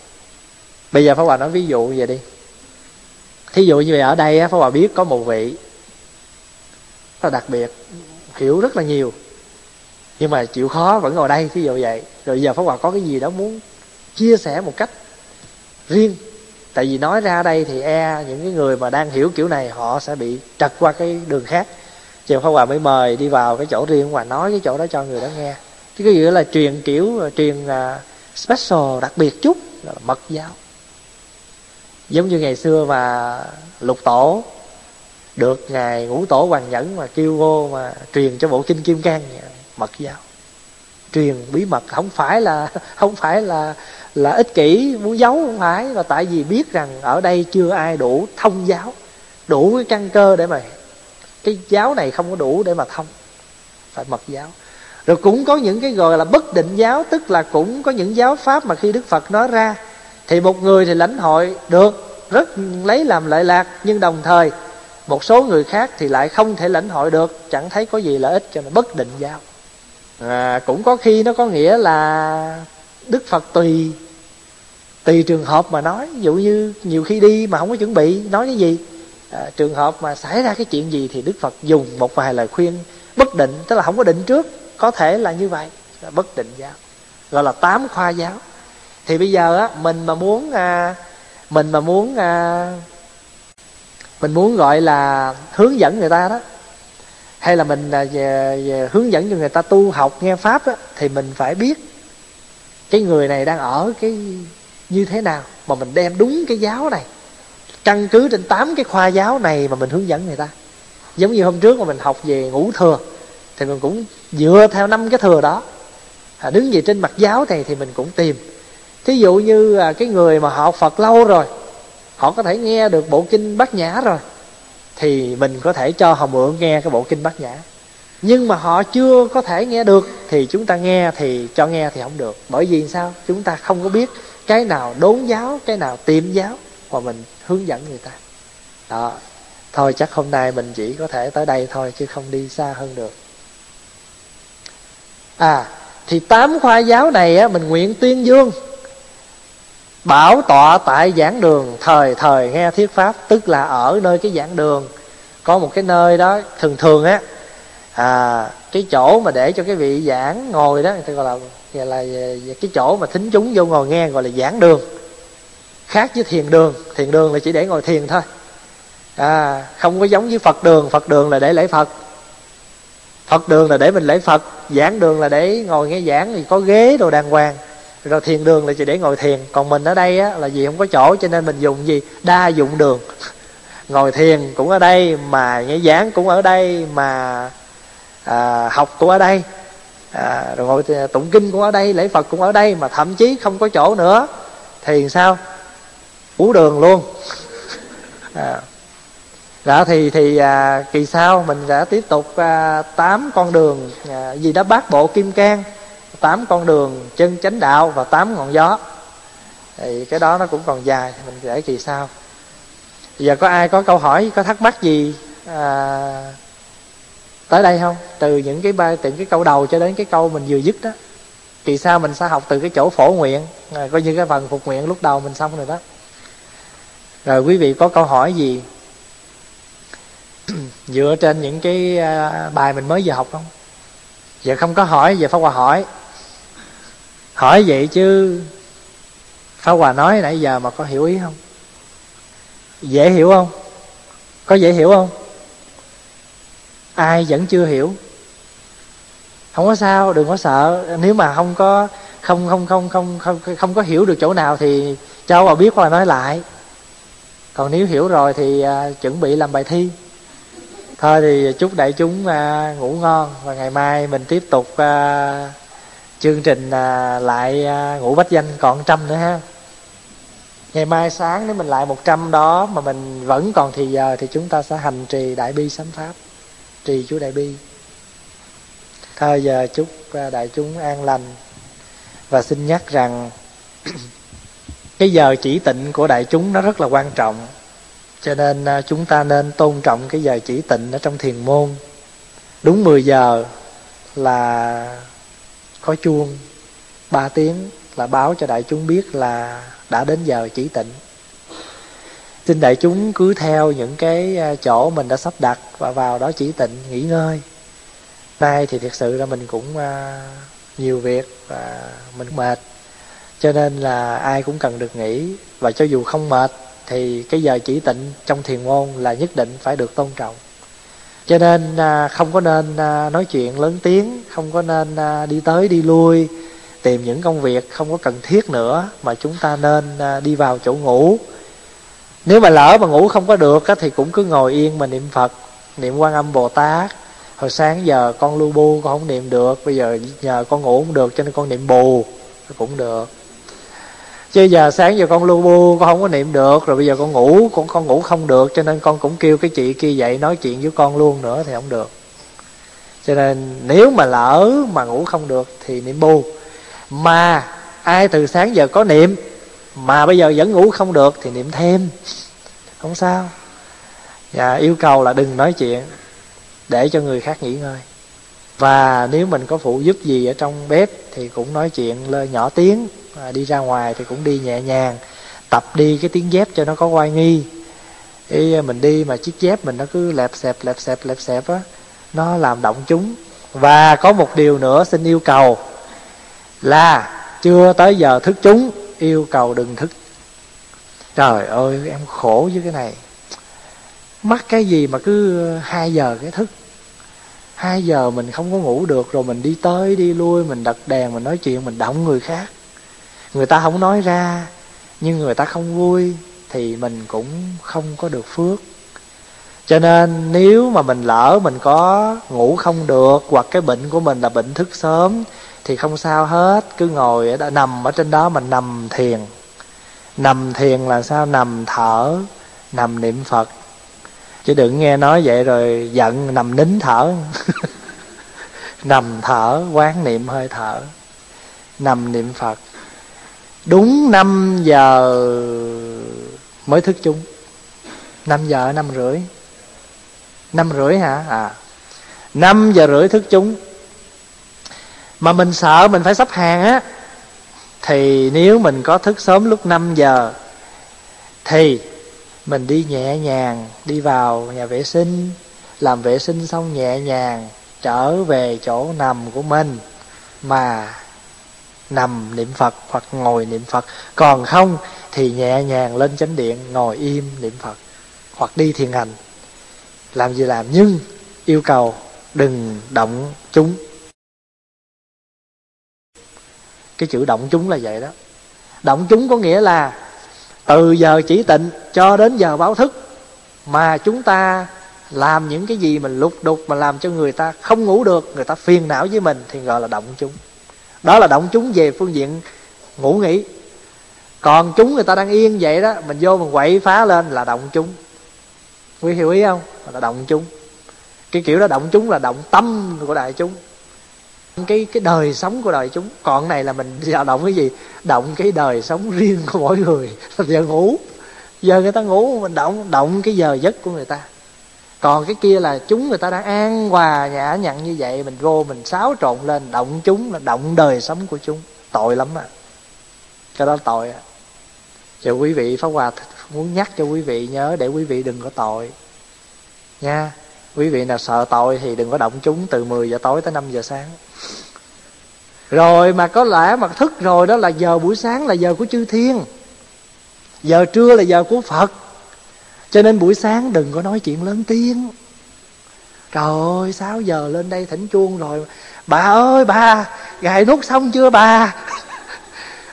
Bây giờ pháp hòa nói ví dụ vậy đi. Thí dụ như vậy, ở đây pháp hòa biết có một vị, nó đặc biệt, hiểu rất là nhiều, nhưng mà chịu khó vẫn ngồi đây, thí dụ vậy. Rồi giờ pháp hòa có cái gì đó muốn chia sẻ một cách riêng. Tại vì nói ra đây thì e những cái người mà đang hiểu kiểu này, họ sẽ bị trật qua cái đường khác chiều pháp hòa mới mời đi vào cái chỗ riêng và nói cái chỗ đó cho người đó nghe. Chứ cái gì đó là truyền kiểu truyền uh, special đặc biệt chút là mật giáo. Giống như ngày xưa mà lục tổ được ngài ngũ tổ hoàng nhẫn mà kêu vô mà truyền cho bộ kinh kim cang mật giáo. Truyền bí mật không phải là không phải là là ích kỷ muốn giấu không phải mà tại vì biết rằng ở đây chưa ai đủ thông giáo đủ cái căn cơ để mà cái giáo này không có đủ để mà thông phải mật giáo. Rồi cũng có những cái gọi là bất định giáo tức là cũng có những giáo pháp mà khi đức phật nói ra thì một người thì lãnh hội được rất lấy làm lợi lạc nhưng đồng thời một số người khác thì lại không thể lãnh hội được chẳng thấy có gì lợi ích cho nên bất định giáo. À, cũng có khi nó có nghĩa là đức phật tùy tùy trường hợp mà nói. Ví dụ như nhiều khi đi mà không có chuẩn bị nói cái gì? À, trường hợp mà xảy ra cái chuyện gì thì đức phật dùng một vài lời khuyên bất định tức là không có định trước có thể là như vậy là bất định giáo gọi là tám khoa giáo. Thì bây giờ á mình mà muốn à, mình mà muốn à, mình muốn gọi là hướng dẫn người ta đó hay là mình à, về, về hướng dẫn cho người ta tu học nghe pháp á thì mình phải biết cái người này đang ở cái như thế nào mà mình đem đúng cái giáo này căn cứ trên tám cái khoa giáo này mà mình hướng dẫn người ta. Giống như hôm trước mà mình học về ngũ thừa thì mình cũng dựa theo năm cái thừa đó. À, đứng về trên mặt giáo này thì mình cũng tìm. Thí dụ như à, cái người mà họ phật lâu rồi họ có thể nghe được bộ kinh bát nhã rồi thì mình có thể cho họ mượn nghe cái bộ kinh bát nhã. Nhưng mà họ chưa có thể nghe được thì chúng ta nghe thì cho nghe thì không được. Bởi vì sao? Chúng ta không có biết cái nào đốn giáo cái nào tiệm giáo mà mình hướng dẫn người ta. Đó, thôi chắc hôm nay mình chỉ có thể tới đây thôi chứ không đi xa hơn được. À thì tám khoa giáo này á, mình nguyện tuyên dương, bảo tọa tại giảng đường, thời thời nghe thuyết pháp, tức là ở nơi cái giảng đường. Có một cái nơi đó, thường thường á à cái chỗ mà để cho cái vị giảng ngồi đó, người ta gọi là gọi là cái chỗ mà thính chúng vô ngồi nghe, gọi là giảng đường khác với thiền đường. Thiền đường là chỉ để ngồi thiền thôi. À không có giống với phật đường. Phật đường là để lễ phật. Phật đường là để mình lễ phật. Giảng đường là để ngồi nghe giảng thì có ghế đồ đàng hoàng. Rồi thiền đường là chỉ để ngồi thiền. Còn mình ở đây á, là vì không có chỗ cho nên mình dùng gì? Đa dụng đường. Ngồi thiền cũng ở đây mà nghe giảng cũng ở đây mà à, học cũng ở đây. À, rồi ngồi tụng kinh cũng ở đây lễ phật cũng ở đây mà thậm chí không có chỗ nữa. Thì sao? Ủ đường luôn. À. đó thì thì à, kỳ sau mình sẽ tiếp tục à, tám con đường à, gì đó bát bộ kim cang tám con đường chân chánh đạo và tám ngọn gió. Thì cái đó nó cũng còn dài mình để kỳ sau. Giờ có ai có câu hỏi có thắc mắc gì à, tới đây không? Từ những cái ba từ cái câu đầu cho đến cái câu mình vừa dứt đó. Kỳ sau mình sẽ học từ cái chỗ phổ nguyện à, coi như cái phần phục nguyện lúc đầu mình xong rồi đó rồi quý vị có câu hỏi gì? Dựa trên những cái à, bài mình mới vừa học không? Giờ không có hỏi, giờ pháp hòa hỏi. Hỏi vậy chứ pháp hòa nói nãy giờ mà có hiểu ý không? Dễ hiểu không? Có dễ hiểu không? Ai vẫn chưa hiểu? Không có sao, đừng có sợ. Nếu mà không có, không không không không không không có hiểu được chỗ nào thì cho bà biết hoặc là nói lại còn nếu hiểu rồi thì à, chuẩn bị làm bài thi. Thôi thì chúc đại chúng à, ngủ ngon và ngày mai mình tiếp tục à, chương trình à, lại à, ngủ bách danh còn trăm nữa ha. Ngày mai sáng nếu mình lại một trăm đó mà mình vẫn còn thì giờ thì chúng ta sẽ hành trì đại bi sám pháp trì chú đại bi. Thôi giờ chúc à, đại chúng an lành và xin nhắc rằng cái giờ chỉ tịnh của đại chúng nó rất là quan trọng. Cho nên à, chúng ta nên tôn trọng cái giờ chỉ tịnh ở trong thiền môn. Đúng 10 giờ là có chuông. Ba tiếng là báo cho đại chúng biết là đã đến giờ chỉ tịnh. Xin đại chúng cứ theo những cái à, chỗ mình đã sắp đặt và vào đó chỉ tịnh, nghỉ ngơi. Nay thì thực sự là mình cũng à, nhiều việc và mình mệt cho nên là ai cũng cần được nghỉ. Và cho dù không mệt, thì cái giờ chỉ tịnh trong thiền môn là nhất định phải được tôn trọng. Cho nên à, không có nên à, nói chuyện lớn tiếng, không có nên à, đi tới đi lui, tìm những công việc không có cần thiết nữa mà chúng ta nên đi vào chỗ ngủ. Nếu mà lỡ mà ngủ không có được thì cũng cứ ngồi yên mà niệm phật, niệm quan âm bồ tát. Hồi sáng giờ con lu bu con không niệm được, bây giờ nhờ con ngủ cũng được cho nên con niệm bù, cũng được chứ giờ sáng giờ con lu bu, con không có niệm được, rồi bây giờ con ngủ, con con ngủ không được, cho nên con cũng kêu cái chị kia dậy nói chuyện với con luôn nữa thì không được. Cho nên nếu mà lỡ mà ngủ không được thì niệm bu. Mà ai từ sáng giờ có niệm, mà bây giờ vẫn ngủ không được thì niệm thêm. Không sao. Và yêu cầu là đừng nói chuyện, để cho người khác nghỉ ngơi. Và nếu mình có phụ giúp gì ở trong bếp thì cũng nói chuyện, lơ nhỏ tiếng à, đi ra ngoài thì cũng đi nhẹ nhàng tập đi cái tiếng dép cho nó có oai nghi. Ý à, mình đi mà chiếc dép mình nó cứ lẹp xẹp lẹp xẹp lẹp xẹp á nó làm động chúng. Và có một điều nữa xin yêu cầu là chưa tới giờ thức chúng yêu cầu đừng thức. Trời ơi em khổ với cái này. Mắc cái gì mà cứ hai giờ cái thức? Hai giờ mình không có ngủ được rồi mình đi tới đi lui mình đặt đèn mình nói chuyện mình động người khác người ta không nói ra nhưng người ta không vui thì mình cũng không có được phước. Cho nên nếu mà mình lỡ mình có ngủ không được hoặc cái bệnh của mình là bệnh thức sớm thì không sao hết cứ ngồi ở đó, nằm ở trên đó mà nằm thiền. Nằm thiền là sao? Nằm thở nằm niệm phật. Chứ đừng nghe nói vậy rồi giận nằm nín thở. Nằm thở quán niệm hơi thở. Nằm niệm phật đúng 5 giờ mới thức chung 5 giờ 5 rưỡi. 5 rưỡi hả? À. 5 giờ rưỡi thức chung mà mình sợ mình phải sắp hàng á, thì nếu mình có thức sớm lúc 5 giờ, thì mình đi nhẹ nhàng, đi vào nhà vệ sinh. Làm vệ sinh xong nhẹ nhàng, trở về chỗ nằm của mình. Mà nằm niệm phật hoặc ngồi niệm phật. Còn không thì nhẹ nhàng lên chánh điện, ngồi im niệm phật hoặc đi thiền hành. Làm gì làm, nhưng yêu cầu đừng động chúng. Cái chữ động chúng là vậy đó. Động chúng có nghĩa là từ giờ chỉ tịnh cho đến giờ báo thức, mà chúng ta làm những cái gì mình lục đục mà làm cho người ta không ngủ được, người ta phiền não với mình thì gọi là động chúng đó là động chúng về phương diện ngủ nghỉ. Còn chúng người ta đang yên vậy đó, mình vô mình quậy phá lên là động chúng. Quý hiểu ý không? Là động chúng. Cái kiểu đó động chúng là động tâm của đại chúng. Cái cái đời sống của đời chúng. Còn này là mình động cái gì? Động cái đời sống riêng của mỗi người. Giờ ngủ. Giờ người ta ngủ, mình động động cái giờ giấc của người ta còn cái kia là chúng người ta đang an hòa nhã nhặn như vậy, mình vô mình xáo trộn lên, động chúng là động đời sống của chúng. Tội lắm à. Cái đó tội à. Cho quý vị pháp hòa muốn nhắc cho quý vị nhớ để quý vị đừng có tội. Nha, quý vị nào sợ tội thì đừng có động chúng từ 10 giờ tối tới 5 giờ sáng. Rồi mà có lẽ mà thức rồi đó là giờ buổi sáng là giờ của chư thiên. Giờ trưa là giờ của phật cho nên buổi sáng đừng có nói chuyện lớn tiếng. Trời ơi 6 giờ lên đây thỉnh chuông rồi. Bà ơi bà gài nút xong chưa bà?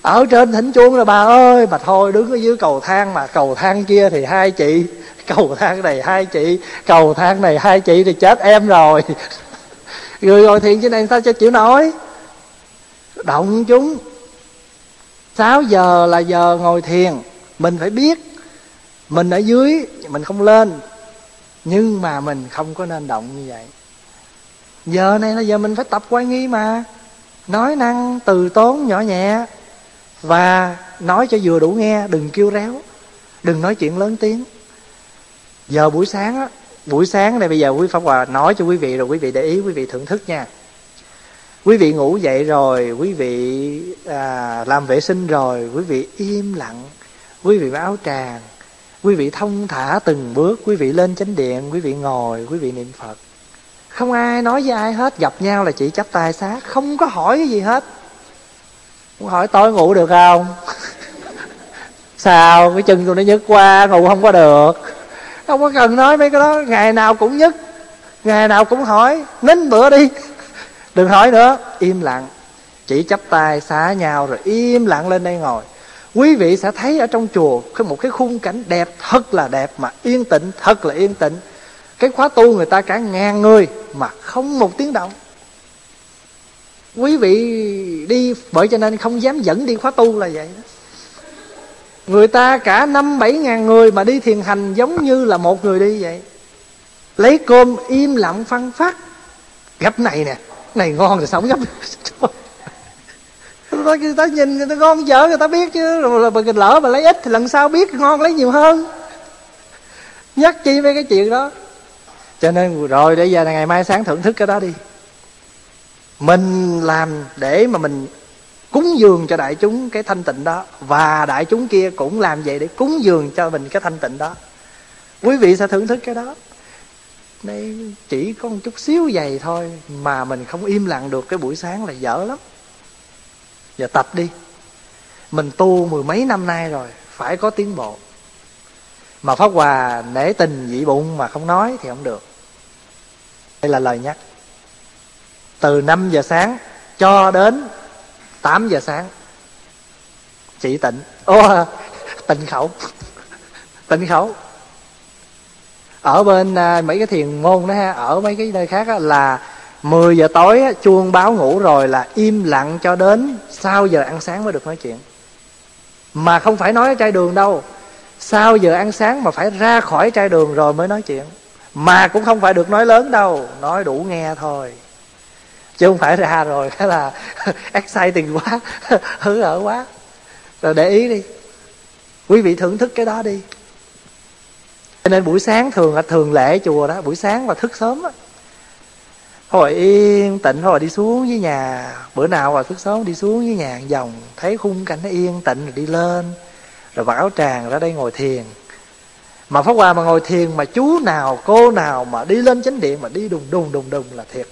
Ở trên thỉnh chuông rồi bà ơi. Mà thôi đứng ở dưới cầu thang mà. Cầu thang kia thì hai chị. Cầu thang này hai chị. Cầu thang này hai chị thì chết em rồi. Người ngồi thiền trên này sao cho chịu nói, động chúng. 6 giờ là giờ ngồi thiền. Mình phải biết mình ở dưới mình không lên. Nhưng mà mình không có nên động như vậy. Giờ này là giờ mình phải tập quay nghi mà. Nói năng từ tốn nhỏ nhẹ. Và nói cho vừa đủ nghe đừng kêu réo. Đừng nói chuyện lớn tiếng. Giờ buổi sáng á buổi sáng này bây giờ quý pháp hòa nói cho quý vị rồi quý vị để ý quý vị thưởng thức nha. Quý vị ngủ dậy rồi quý vị à, làm vệ sinh rồi quý vị im lặng quý vị mặc áo tràng quý vị thông thả từng bước, quý vị lên chánh điện, quý vị ngồi, quý vị niệm phật. Không ai nói với ai hết, gặp nhau là chỉ chắp tay xá, không có hỏi cái gì hết. Không hỏi tối ngủ được không? Sao? Cái chân tôi nó nhức qua ngủ không có được. Không có cần nói mấy cái đó, ngày nào cũng nhức, ngày nào cũng hỏi, nín bữa đi. Đừng hỏi nữa, im lặng. Chỉ chắp tay xá nhau rồi im lặng lên đây ngồi quý vị sẽ thấy ở trong chùa có một cái khung cảnh đẹp thật là đẹp mà yên tĩnh, thật là yên tĩnh. Cái khóa tu người ta cả ngàn người mà không một tiếng động. Quý vị đi, bởi cho nên không dám dẫn đi khóa tu là vậy đó. Người ta cả năm bảy ngàn người mà đi thiền hành giống như là một người đi vậy. Lấy cơm im lặng phăng phát gấp này nè, này ngon rồi sao không gấp người ta nhìn người ta ngon dở, người ta biết chứ. Rồi là mình lỡ mà lấy ít thì lần sau biết ngon lấy nhiều hơn. Nhắc chi mấy cái chuyện đó. Cho nên rồi để giờ ngày mai sáng thưởng thức cái đó đi. Mình làm để mà mình cúng dường cho đại chúng cái thanh tịnh đó. Và đại chúng kia cũng làm vậy để cúng dường cho mình cái thanh tịnh đó. Quý vị sẽ thưởng thức cái đó. Đây chỉ có một chút xíu dày thôi mà mình không im lặng được cái buổi sáng là dở lắm giờ tập đi. Mình tu mười mấy năm nay rồi, phải có tiến bộ. Mà pháp hòa nể tình dị bụng mà không nói thì không được. Đây là lời nhắc. Từ 5 giờ sáng cho đến 8 giờ sáng, chỉ tịnh. Ô, tịnh khẩu. Tịnh khẩu. Ở bên à, mấy cái thiền môn đó ha, ở mấy cái nơi khác là 10 giờ tối chuông báo ngủ rồi là im lặng cho đến sau giờ ăn sáng mới được nói chuyện. Mà không phải nói ở chai đường đâu. Sau giờ ăn sáng mà phải ra khỏi chai đường rồi mới nói chuyện. Mà cũng không phải được nói lớn đâu, nói đủ nghe thôi. Chứ không phải ra rồi cái là exciting quá hứng ở quá. Rồi để ý đi. Quý vị thưởng thức cái đó đi. Cho nên buổi sáng thường là thường lễ chùa đó, buổi sáng và thức sớm á hồi yên tịnh hồi đi xuống với nhà. Bữa nào mà thức sớm đi xuống với nhà dòng thấy khung cảnh nó yên tịnh rồi đi lên. Rồi mặc áo tràng ra đây ngồi thiền. Mà pháp hòa mà ngồi thiền mà chú nào, cô nào mà đi lên chánh điện mà đi đùng đùng đùng đùng là thiệt.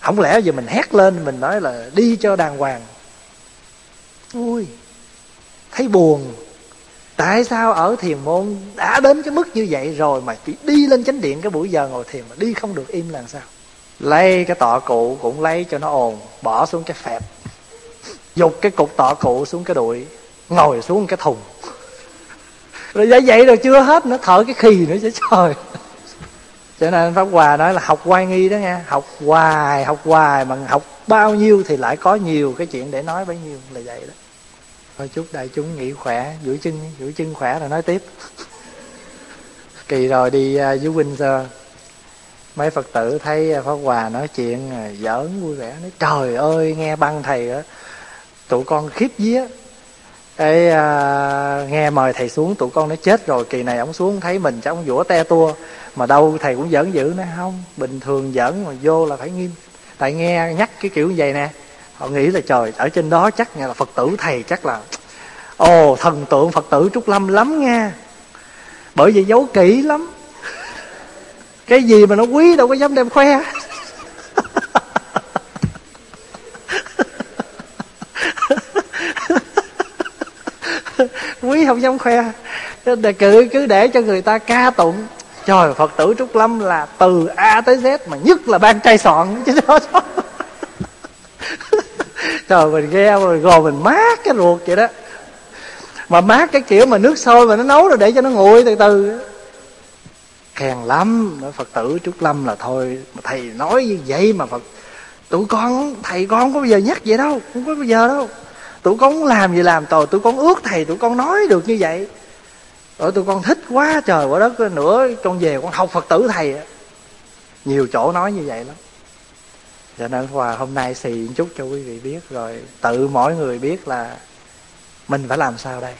Không lẽ giờ mình hét lên, mình nói là đi cho đàng hoàng. Ui, thấy buồn. Tại sao ở thiền môn đã đến cái mức như vậy rồi mà chỉ đi lên chánh điện cái buổi giờ ngồi thiền mà đi không được im làm sao? Lấy cái tọa cụ cũng lấy cho nó ồn bỏ xuống cái phẹp. Dục cái cục tọa cụ xuống cái đùi ngồi xuống cái thùng. Rồi vậy vậy rồi chưa hết nó thở cái khì nữa chứ trời. Cho nên pháp hòa nói là học hoài nghi đó nha học hoài học hoài mà học bao nhiêu thì lại có nhiều cái chuyện để nói bấy nhiêu là vậy đó. Thôi chúc đại chúng nghỉ khỏe duỗi chân duỗi chân khỏe rồi nói tiếp. Kỳ rồi đi uh, với Windsor mấy phật tử thấy à, pháp hòa nói chuyện à, giỡn vui vẻ nói trời ơi nghe băng thầy á tụi con khiếp vía. Cái à, nghe mời thầy xuống tụi con nó chết rồi kỳ này ông xuống thấy mình chắc ông vũa te tua mà đâu thầy cũng giỡn dữ nó không bình thường giỡn mà vô là phải nghiêm. Tại nghe nhắc cái kiểu như vậy nè họ nghĩ là trời ở trên đó chắc là phật tử thầy chắc là ồ thần tượng phật tử trúc lâm lắm nha. Bởi vì giấu kỹ lắm cái gì mà nó quý đâu có dám đem khoe. Quý không dám khoe. Để cứ cứ để cho người ta ca tụng. Trời, phật tử trúc lâm là từ a tới z mà nhất là ban trai sọn chứ đó. Trời, mình nghe rồi gò mình mát cái ruột vậy đó. Mà mát cái kiểu mà nước sôi mà nó nấu rồi để cho nó nguội từ từ khen lắm. Nói phật tử trúc lâm là thôi thầy nói như vậy mà phật, tụi con, thầy con không có bao giờ nhắc vậy đâu, không có bao giờ đâu. Tụi con làm gì làm, tồi, tụi con ước thầy, tụi con nói được như vậy. Rồi tụi con thích quá trời quả đất nữa con về con học phật tử thầy nhiều chỗ nói như vậy lắm. Cho nên hòa, hôm nay xì một chút cho quý vị biết rồi. Tự mỗi người biết là mình phải làm sao đây?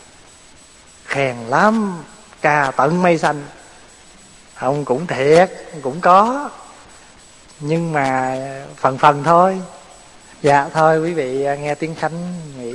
Khen lắm, ca tận mây xanh không, cũng thiệt, cũng có. Nhưng mà phần phần thôi. Dạ thôi, quý vị à, nghe tiếng khánh nghỉ